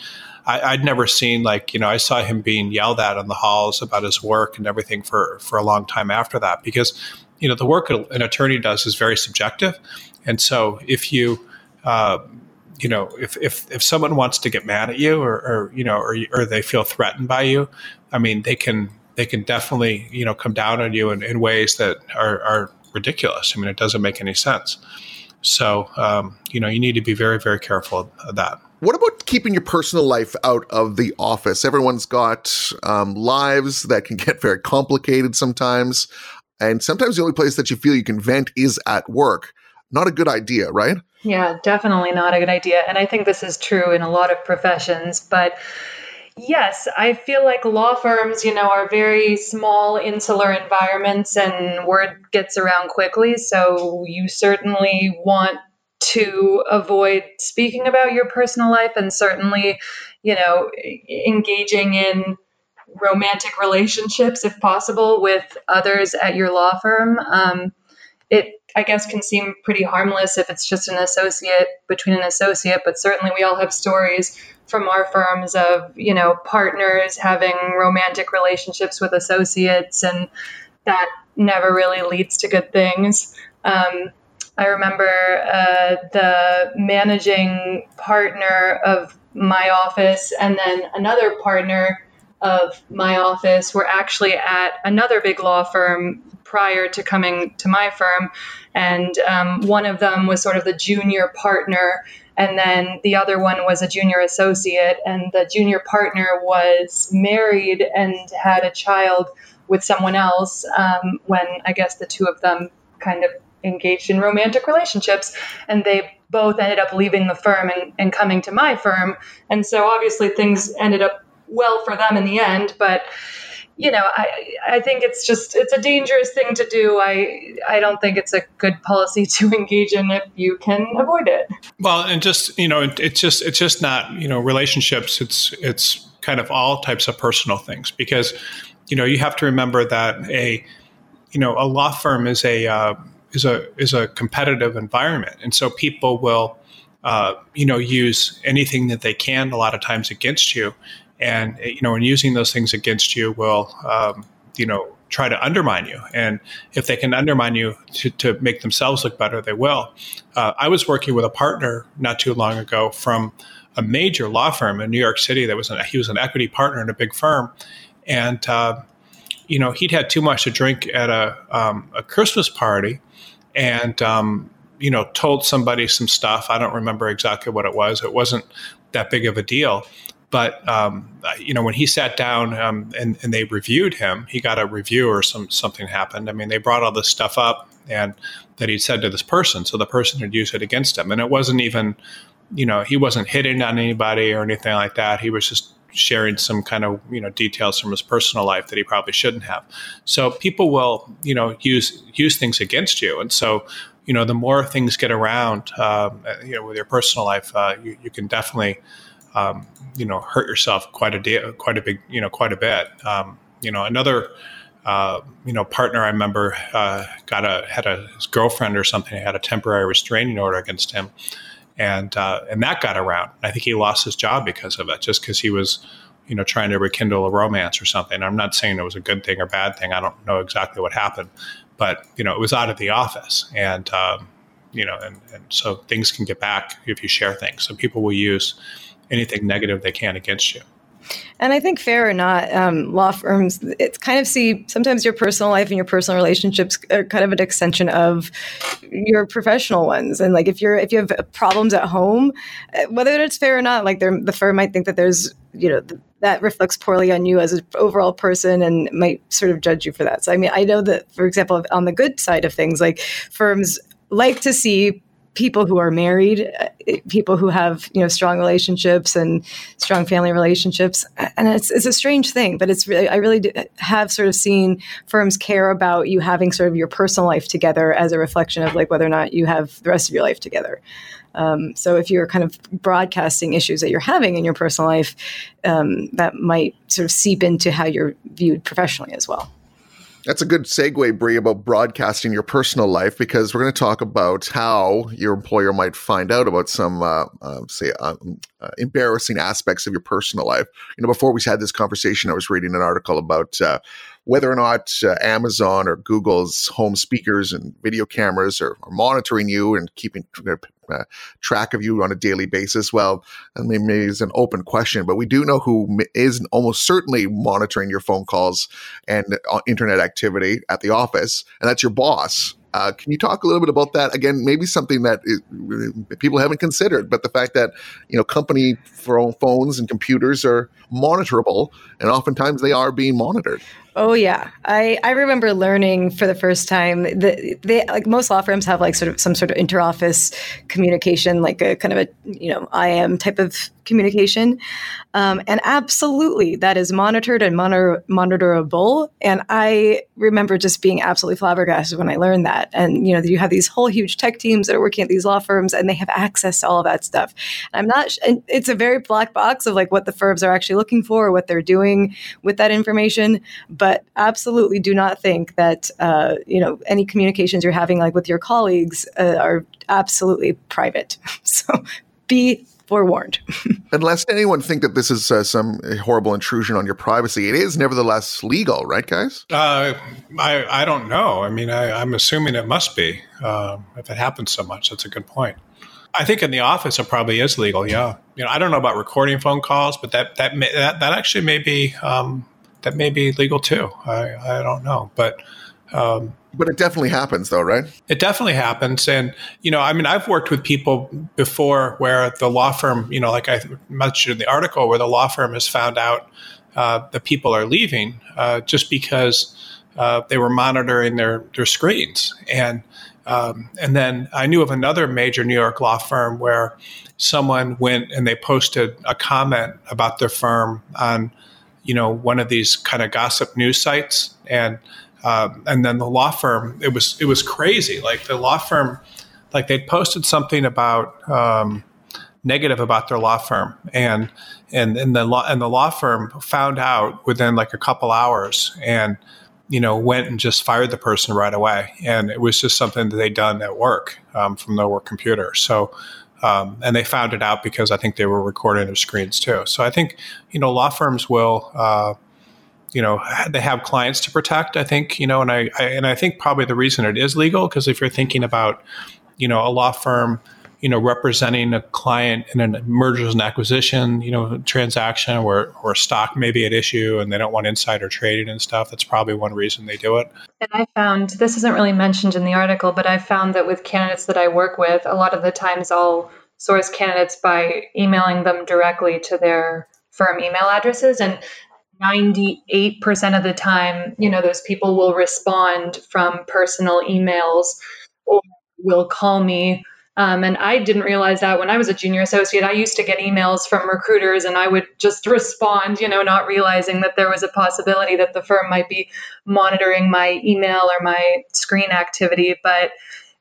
I, would never seen like you know I saw him being yelled at in the halls about his work and everything for for a long time after that because you know the work an attorney does is very subjective, and so if you uh, you know if, if if someone wants to get mad at you or, or you know or, or they feel threatened by you, I mean they can they can definitely you know come down on you in, in ways that are, are ridiculous. I mean it doesn't make any sense. So um, you know you need to be very very careful of that. What about keeping your personal life out of the office? Everyone's got um, lives that can *laughs* get very complicated sometimes. And sometimes the only place that you feel you can vent is at work. Not a good idea, right? Yeah, definitely not a good idea. And I think this is true in a lot of professions. But yes, I feel like law firms, you know, are very small, insular environments and word gets around quickly. So you certainly want to avoid speaking about your personal life and certainly, you know, engaging in romantic relationships if possible with others at your law firm. Um, it, I guess, can seem pretty harmless if it's just an associate between an associate, but certainly we all have stories from our firms of, you know, partners having romantic relationships with associates, and that never really leads to good things. Um, I remember uh, the managing partner of my office and then another partner of my office were actually at another big law firm prior to coming to my firm. And um, one of them was sort of the junior partner, and then the other one was a junior associate. And the junior partner was married and had a child with someone else um, when I guess the two of them kind of engaged in romantic relationships and they both ended up leaving the firm and, and coming to my firm. And so obviously things ended up well for them in the end but you know i i think it's just it's a dangerous thing to do. I i don't think it's a good policy *laughs* to engage in if you can avoid it. Well and just you know it's just it's just not you know relationships it's it's kind of all types of personal things because you know you have to remember that a you know a law firm is a uh, is a is a competitive environment, and so people will, uh, you know, use anything that they can a lot of times against you, and you know, and using those things against you will, um, you know, try to undermine you. And if they can undermine you to, to make themselves look better, they will. Uh, I was working with a partner not too long ago from a major law firm in New York City. That was an, he was an equity partner in a big firm, and uh, you know he'd had too much to drink at a um, a Christmas party, and um, you know told somebody some stuff. I don't remember exactly what it was. It wasn't that big of a deal. But um, you know, when he sat down um, and, and, they reviewed him, he got a review or some something happened. I mean, they brought all this stuff up and that he'd said to this person, so the person had used it against him, and it wasn't even, you know, he wasn't hitting on anybody or anything like that. He was just sharing some kind of you know details from his personal life that he probably shouldn't have. So people will you know use use things against you, and so you know the more things get around, um, you know, with your personal life, uh, you, you, can definitely um, you know hurt yourself quite a day, quite a big you know quite a bit. Um, you know another. Uh, you know, partner I remember uh, got a had a his girlfriend or something had a temporary restraining order against him, and uh, and that got around. I think he lost his job because of it, just because he was, you know, trying to rekindle a romance or something. I'm not saying it was a good thing or bad thing. I don't know exactly what happened, but you know, it was out of the office, and um, you know, and, and so things can get back if you share things. So people will use anything negative they can against you. And I think, fair or not, um, law firms, it's kind of see sometimes your personal life and your personal relationships are kind of an extension of your professional ones. And like if you're if you have problems at home, uh, whether it's fair or not, like the firm might think that there's you know that reflects poorly on you as an overall person and might sort of judge you for that. So I mean, I know that for example, on the good side of things, like firms like to see people who are married, uh, people who have you know strong relationships and strong family relationships, and it's, it's a strange thing, but it's really I really have sort of seen firms care about you having sort of your personal life together as a reflection of like whether or not you have the rest of your life together. Um, so if you're kind of broadcasting issues that you're having in your personal life, um, that might sort of seep into how you're viewed professionally as well. That's a good segue, Brie, about broadcasting your personal life because we're going to talk about how your employer might find out about some, uh, uh, say, um, uh, embarrassing aspects of your personal life. You know, before we had this conversation, I was reading an article about uh, whether or not uh, Amazon or Google's home speakers and video cameras are, are monitoring you and keeping uh, track of you on a daily basis. Well, I mean, maybe it's an open question, but we do know who is almost certainly monitoring your phone calls and uh, internet activity at the office, and that's your boss. Uh, can you talk a little bit about that again? Maybe something that is, people haven't considered, but the fact that you know company phones and computers are monitorable, and oftentimes they are being monitored. Oh yeah, I, I remember learning for the first time that they like most law firms have like sort of some sort of interoffice communication, like a kind of a you know IM type of communication, um, and absolutely that is monitored and monitor, monitorable. And I remember just being absolutely flabbergasted when I learned that. And you know you have these whole huge tech teams that are working at these law firms, and they have access to all of that stuff. I'm not. And it's a very black box of like what the firms are actually looking for, or what they're doing with that information, but but absolutely do not think that uh, you know any communications you're having like with your colleagues uh, are absolutely private. *laughs* so be forewarned. *laughs* Unless anyone think that this is uh, some horrible intrusion on your privacy, it is nevertheless legal, right, guys? Uh, I I don't know. I mean, I, am assuming it must be. Uh, if it happens so much, that's a good point. I think in the office it probably is legal. Yeah, you know, I don't know about recording phone calls, but that that may, that, that actually may be um, that may be legal too. I, I don't know, but um, but it definitely happens though, right? It definitely happens, and you know, I mean, I've worked with people before where the law firm, you know, like I mentioned in the article, where the law firm has found out uh, that people are leaving uh, just because uh, they were monitoring their their screens, and um, and then I knew of another major New York law firm where someone went and they posted a comment about their firm on you know one of these kind of gossip news sites and um, and then the law firm it was it was crazy like the law firm like they'd posted something about um, negative about their law firm and and and the law and the law firm found out within like a couple hours and you know, went and just fired the person right away. And it was just something that they'd done at work um, from their work computer. So, um, and they found it out because I think they were recording their screens too. So I think, you know, law firms will, uh, you know, they have clients to protect. I think, you know, and I, I and I think probably the reason it is legal because if you're thinking about, you know, a law firm you know, representing a client in a mergers and acquisition, you know, transaction where, where stock may be at issue and they don't want insider trading and stuff. That's probably one reason they do it. And I found this isn't really mentioned in the article, but I found that with candidates that I work with, a lot of the times I'll source candidates by emailing them directly to their firm email addresses. And 98% of the time, you know, those people will respond from personal emails or will call me um, and I didn't realize that when I was a junior associate, I used to get emails from recruiters and I would just *laughs* respond, you know, not realizing that there was a possibility that the firm might be monitoring my email or my screen activity. But,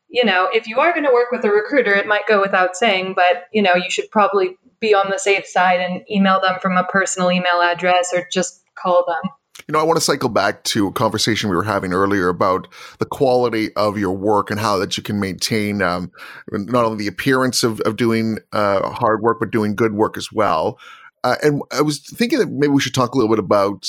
you know, if you are going to work with a recruiter, it might go without saying, but, you know, you should probably be on the safe side and email them from a personal email address or just call them. You know, I want to cycle back to a conversation we were having earlier about the quality of your work and how that you can maintain um, not only the appearance of, of doing uh, hard work, but doing good work as well. Uh, and I was thinking that maybe we should talk a little bit about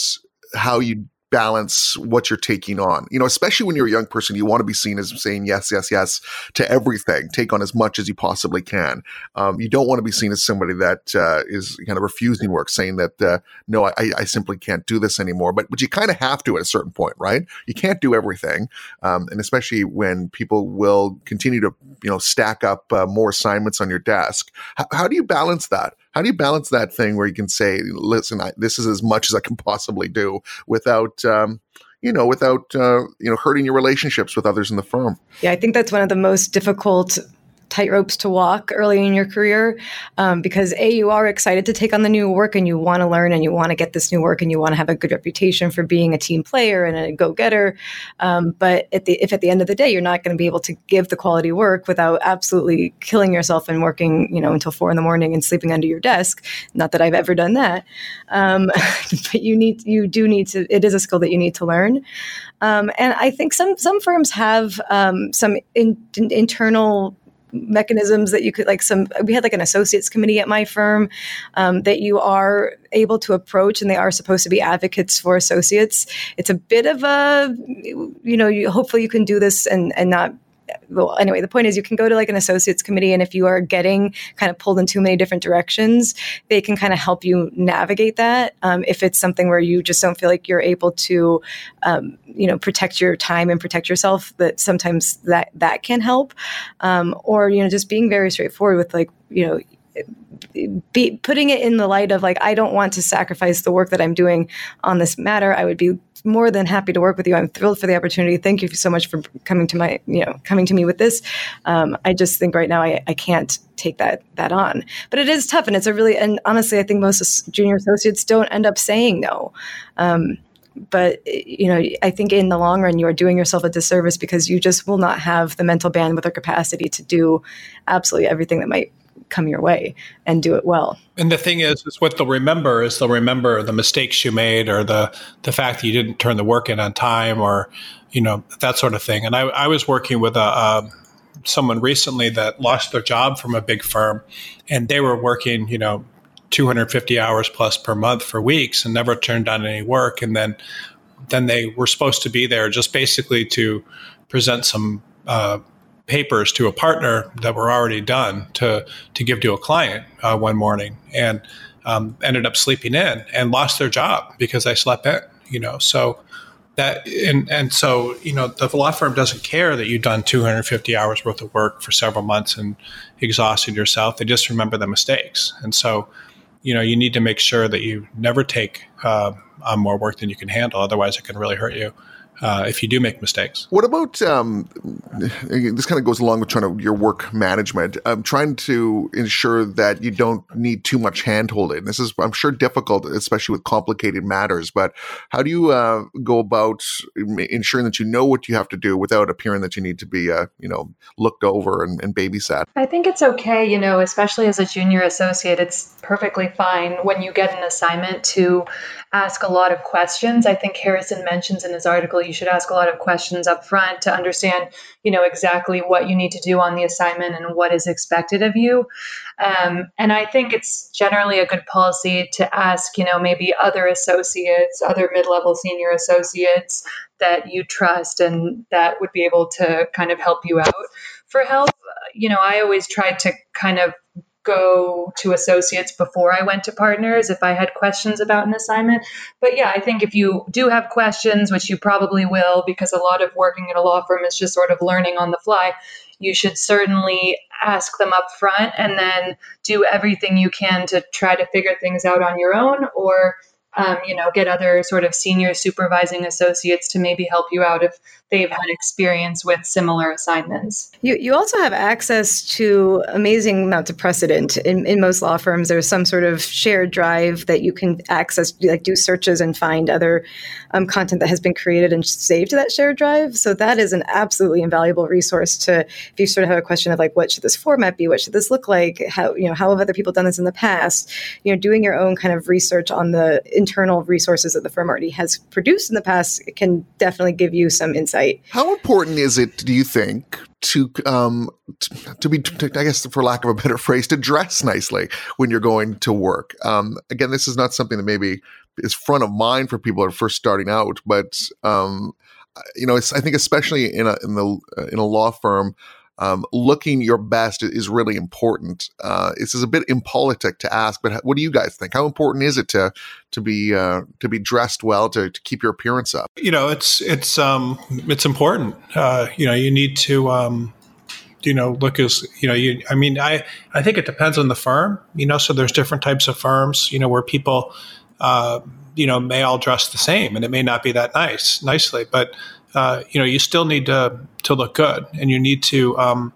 how you balance what you're taking on. You know, especially when you're a young person, you want to be seen as saying yes, yes, yes to everything. Take on as much as you possibly can. Um, you don't want to be seen as somebody that uh, is kind of refusing work, saying that uh, no, I, I, simply can't do this anymore. But but you kind of have to at a certain point, right? You can't do everything, um, and especially when people will continue to you know stack up uh, more assignments on your desk. H- how do you balance that? How do you balance that thing where you can say, listen, I, this is as much as I can possibly do without, um, you know, without, uh, you know, hurting your relationships with others in the firm? Yeah, I think that's one of the most difficult tightropes to walk early in your career um, because a you are excited to take on the new work and you want to learn and you want to get this new work and you want to have a good reputation for being a team player and a go-getter. Um, but at the, if at the end of the day you're not going to be able to give the quality work without absolutely killing yourself and working you know until four in the morning and sleeping under your desk not that i've ever done that. Um, *laughs* but you need you do need to it is a skill that you need to learn. Um, and i think some some firms have um, some in, in, internal mechanisms that you could like some we had like an associates committee at my firm um, that you are able to approach and they are supposed to be advocates for associates. It's a bit of a you know you hopefully you can do this and and not well, anyway, the point is you can go to like an associates committee, and if you are getting kind of pulled in too many different directions, they can kind of help you navigate that. Um, if it's something where you just don't feel like you're able to, um, you know, protect your time and protect yourself, that sometimes that that can help. Um, or you know, just being very straightforward with like, you know, be putting it in the light of like I don't want to sacrifice the work that I'm doing on this matter. I would be more than happy to work with you. I'm thrilled for the opportunity. Thank you so much for coming to my you know coming to me with this. Um, I just think right now I, I can't take that that on, but it is tough and it's a really and honestly I think most junior associates don't end up saying no. Um, but you know i think in the long run you are doing yourself a disservice because you just will not have the mental bandwidth or capacity to do absolutely everything that might come your way and do it well. And the thing is, is what they'll remember is they'll remember the mistakes you made or the the fact that you didn't turn the work in on time or you know that sort of thing. And I, I was working with a, a someone recently that lost their job from a big firm, and they were working you know 250 hours plus per month for weeks and never turned down any work. And then then they were supposed to be there just basically to present some. Uh, papers to a partner that were already done to to give to a client uh, one morning and um, ended up sleeping in and lost their job because I slept in. You know, so that and and so you know the law firm doesn't care that you've done 250 hours worth of work for several months and exhausted yourself. They just remember the mistakes, and so you know you need to make sure that you never take uh, on more work than you can handle. Otherwise, it can really hurt you uh, if you do make mistakes. What about um, this? Kind of goes along with trying to your work management. I'm trying to ensure that you don't need too much handholding. This is, I'm sure, difficult, especially with complicated matters. But how do you uh, go about ensuring that you know what you have to do without appearing that you need to be, uh, you know, looked over and, and babysat? I think it's okay. You know, especially as a junior associate, it's perfectly fine when you get an assignment to ask a lot of questions. I think Harrison mentions in his article you should ask a lot of questions up front to understand, you know, exactly what you need to do on the assignment and what is expected of you. Um, and I think it's generally a good policy to ask, you know, maybe other associates, other mid level senior associates that you trust and that would be able to kind of help you out for help. You know, I always try to kind of go to associates before I went to partners if I had questions about an assignment. But yeah, I think if you do have questions, which you probably will, because a lot of working at a law firm is just sort of learning on the fly, you should certainly ask them up front and then do everything you can to try to figure things out on your own or um, you know, get other sort of senior supervising associates to maybe help you out if they've had experience with similar assignments. You, you also have access to amazing amounts of precedent. In, in most law firms, there's some sort of shared drive that you can access, like do searches and find other um, content that has been created and saved to that shared drive. So that is an absolutely invaluable resource to, if you sort of have a question of like, what should this format be? What should this look like? How, you know, how have other people done this in the past? You know, doing your own kind of research on the internal resources that the firm already has produced in the past can definitely give you some insight insight. How important is it, do you think, to um to, be to, I guess for lack of a better *laughs* phrase to dress nicely when you're going to work. Um again this is not something that maybe is front of mind for people who are first starting out but um you know I think especially in a in the in a law firm um, looking your best is really important. Uh, this is a bit impolitic to ask, but what do you guys think? How important is it to to be uh, to be dressed well to, to keep your appearance up? You know, it's it's um, it's important. Uh, you know, you need to um, you know look as you know you. I mean, I I think it depends on the firm. You know, so there's different types of firms. You know, where people uh, you know may all dress the same, and it may not be that nice nicely, but uh, you know, you still need to to look good, and you need to, um,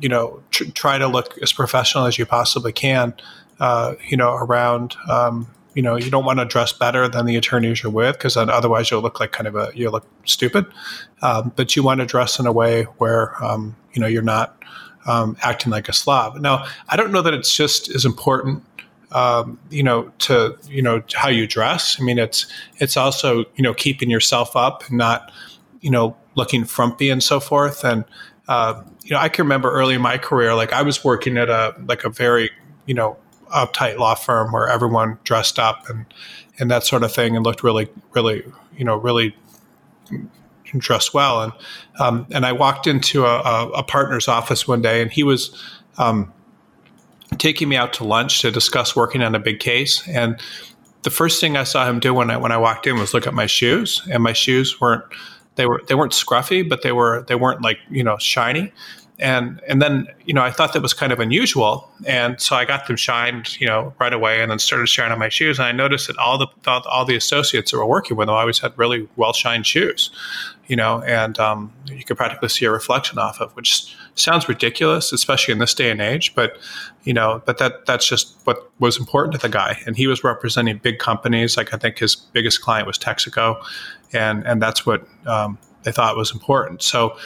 you know, tr- try to look as professional as you possibly can. Uh, you know, around, um, you know, you don't want to dress better than the attorneys you're with because then otherwise you'll look like kind of a you look stupid. Um, but you want to dress in a way where um, you know you're not um, acting like a slob. Now, I don't know that it's just as important um, you know, to you know how you dress. I mean, it's it's also you know keeping yourself up, and not you know looking frumpy and so forth. And uh, you know, I can remember early in my career, like I was working at a like a very you know uptight law firm where everyone dressed up and and that sort of thing and looked really really you know really dressed well. And um, and I walked into a, a, partner's office one day, and he was. Um, taking me out to lunch to discuss working on a big case. And the first thing I saw him do when I when I walked in was look at my shoes, and my shoes weren't they were they weren't scruffy, but they were they weren't like you know shiny. And and then you know I thought that was kind of unusual, and so I got them shined you know right away, and then started shining on my shoes. And I noticed that all the all the associates that were working with them always had really well shined shoes, you know, and um, you could practically see a reflection off of, which sounds ridiculous, especially in this day and age. But you know, but that that's just what was important to the guy, and he was representing big companies. Like I think his biggest client was Texaco, and and that's what um, they thought was important. So,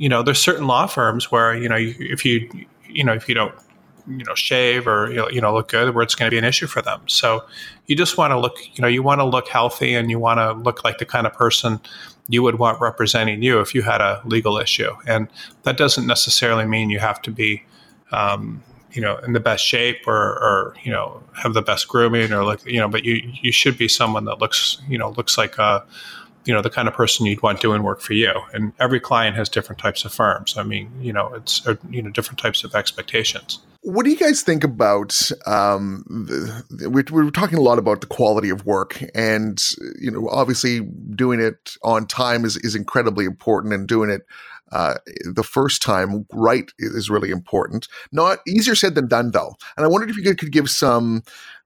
you know, there's certain law firms where you know if you you know if you don't you know shave or you know look good where it's going to be an issue for them so you just want to look you know you want to look healthy and you want to look like the kind of person you would want representing you if you had a legal issue. And that doesn't necessarily mean you have to be, um, you know, in the best shape or, or, you know, have the best grooming or look, you know, but you, you should be someone that looks, you know, looks like a, you know, the kind of person you'd want doing work for you. And every client has different types of firms. I mean, you know, it's, or, you know, different types of expectations. What do you guys think about? Um, the, we, we were talking a lot about the quality of work, and you know, obviously, doing it on time is is incredibly important, and doing it uh, the first time right is really important. Not easier said than done, though. And I wondered if you could, could give some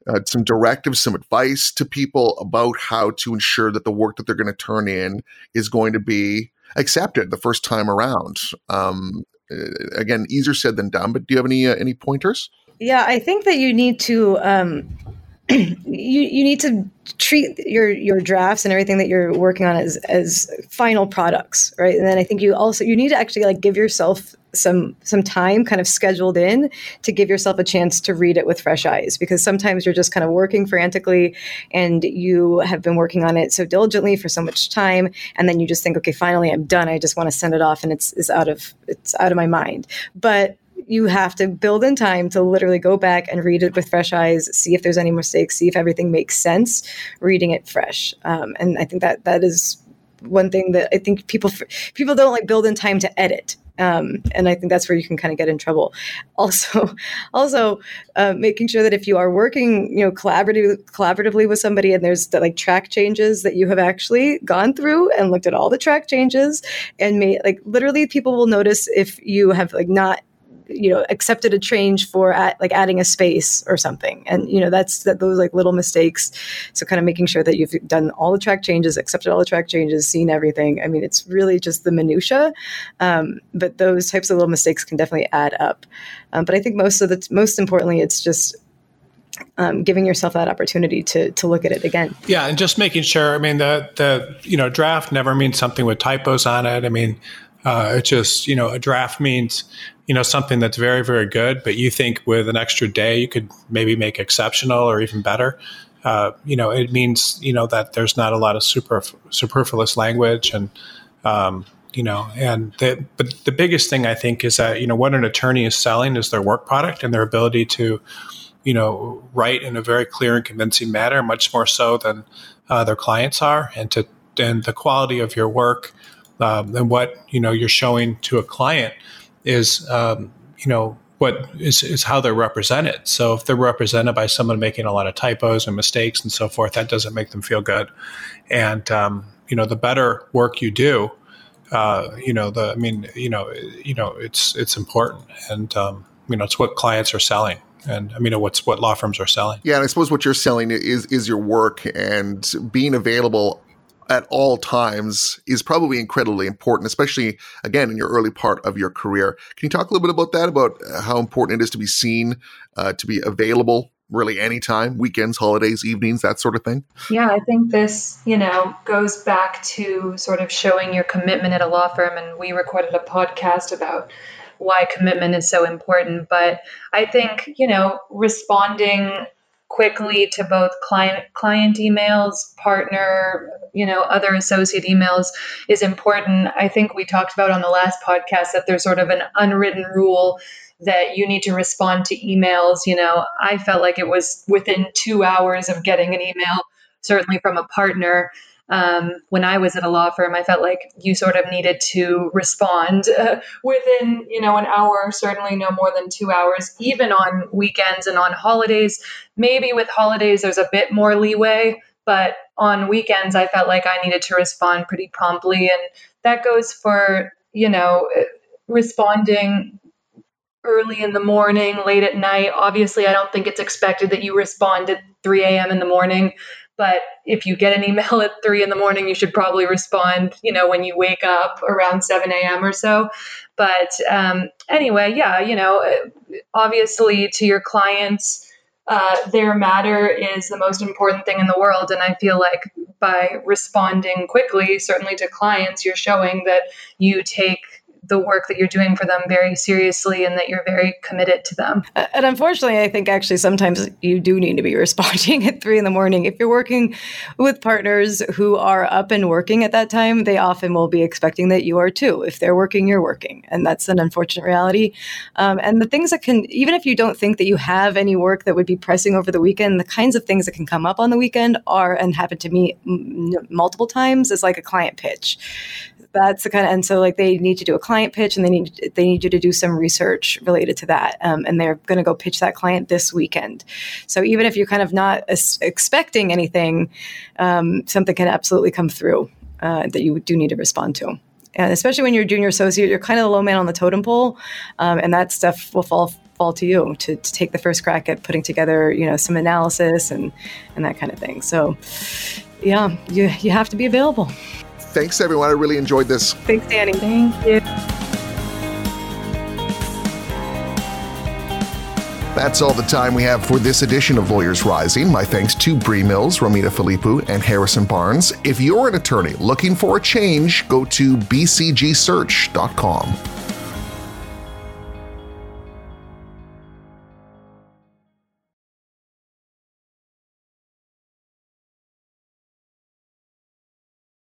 uh, some directives, some advice to people about how to ensure that the work that they're going to turn in is going to be accepted the first time around. Um, uh, again, easier said than done. But do you have any uh, any pointers? Yeah, I think that you need to um, *clears throat* you you need to treat your your drafts and everything that you're working on as as final products, right? And then I think you also you need to actually like give yourself some some time kind of scheduled in to give yourself a chance to read it with fresh eyes. Because sometimes you're just kind of working frantically and you have been working on it so diligently for so much time. And then you just think okay finally I'm done. I just want to send it off and it's, it's out of it's out of my mind. But you have to build in time to literally go back and read it with fresh eyes, see if there's any mistakes, see if everything makes sense, reading it fresh. Um, and I think that that is one thing that I think people people don't like build in time to edit. Um, and I think that's where you can kind of get in trouble. *laughs* Also, also uh, making sure that if you are working, you know, collaboratively with somebody, and there's the, like track changes that you have actually gone through and looked at all the track changes, and made like literally people will notice if you have like not you know accepted a change for at, like adding a space or something and you know that's that those like little mistakes so kind of making sure that you've done all the track changes accepted all the track changes seen everything i mean it's really just the minutia um, but those types of little mistakes can definitely add up um, but i think most of the most importantly it's just um, giving yourself that opportunity to to look at it again. Yeah, and just making sure. I mean, the the you know draft never means something with typos on it. I mean, uh, it just you know a draft means you know something that's very very good but you think with an extra day you could maybe make exceptional or even better. Uh, you know it means you know that there's not a lot of super superfluous language and um, you know and the, but the biggest thing i think is that you know what an attorney is selling is their work product and their ability to you know write in a very clear and convincing manner much more so than uh, their clients are and to and the quality of your work um, and what you know you're showing to a client is um, you know what is, is how they're represented. So if they're represented by someone making a lot of typos and mistakes and so forth, that doesn't make them feel good. And um, you know, the better work you do, uh, you know, the I mean, you know, you know, it's it's important, and um, you know, it's what clients are selling and I mean, what's what law firms are selling. Yeah, and I suppose what you're selling is is your work and being available at all times is probably incredibly important, especially again in your early part of your career. Can you talk a little bit about that? About how important it is to be seen, uh, to be available really anytime, weekends, holidays, evenings, that sort of thing? Yeah, I think this, you know, goes back to sort of showing your commitment at a law firm. And we recorded a podcast about why commitment is so important. But I think, you know, responding quickly to both client client emails, partner, you know, other associate emails is important. I think we talked about on the last podcast that there's sort of an unwritten rule that you need to respond to emails. You know, I felt like it was within two hours of getting an email, certainly from a partner um, when I was at a law firm, I felt like you sort of needed to respond *laughs* uh, within, you know, an hour, certainly no more than two hours, even on weekends and on holidays. Maybe with holidays, there's a bit more leeway, but on weekends, I felt like I needed to respond pretty promptly. And that goes for, you know, responding early in the morning, late at night. Obviously, I don't think it's expected that you respond at 3 a.m. in the morning. But if you get an email *laughs* at three in the morning, you should probably respond, you know, when you wake up around 7 a.m. or so. But um, anyway, yeah, you know, obviously to your clients, uh, their matter is the most important thing in the world. And I feel like by responding quickly, certainly to clients, you're showing that you take the work that you're doing for them very seriously and that you're very committed to them. And unfortunately, I think actually sometimes you do need to be *laughs* responding at three in the morning. If you're working with partners who are up and working at that time, they often will be expecting that you are too. If they're working, you're working. And that's an unfortunate reality. Um, and the things that can, even if you don't think that you have any work that would be pressing over the weekend, the kinds of things that can come up on the weekend are, and happen to me m- multiple times, is like a client pitch that's the kind of and so like they need to do a client pitch and they need they need you to do some research related to that um, and they're going to go pitch that client this weekend. So even if you're kind of not expecting anything um, something can absolutely come through uh, that you do need to respond to. And especially when you're junior associate you're kind of the low man on the totem pole um, and that stuff will fall fall to you to, to take the first crack at putting together you know some analysis and and that kind of thing. So yeah you you have to be available Thanks, everyone. I really enjoyed this. Thanks, Danny. Thank you. That's all the time we have for this edition of Lawyers Rising. My thanks to Brie Mills, Romina Filippou, and Harrison Barnes. If you're an attorney looking for a change, go to bcgsearch.com.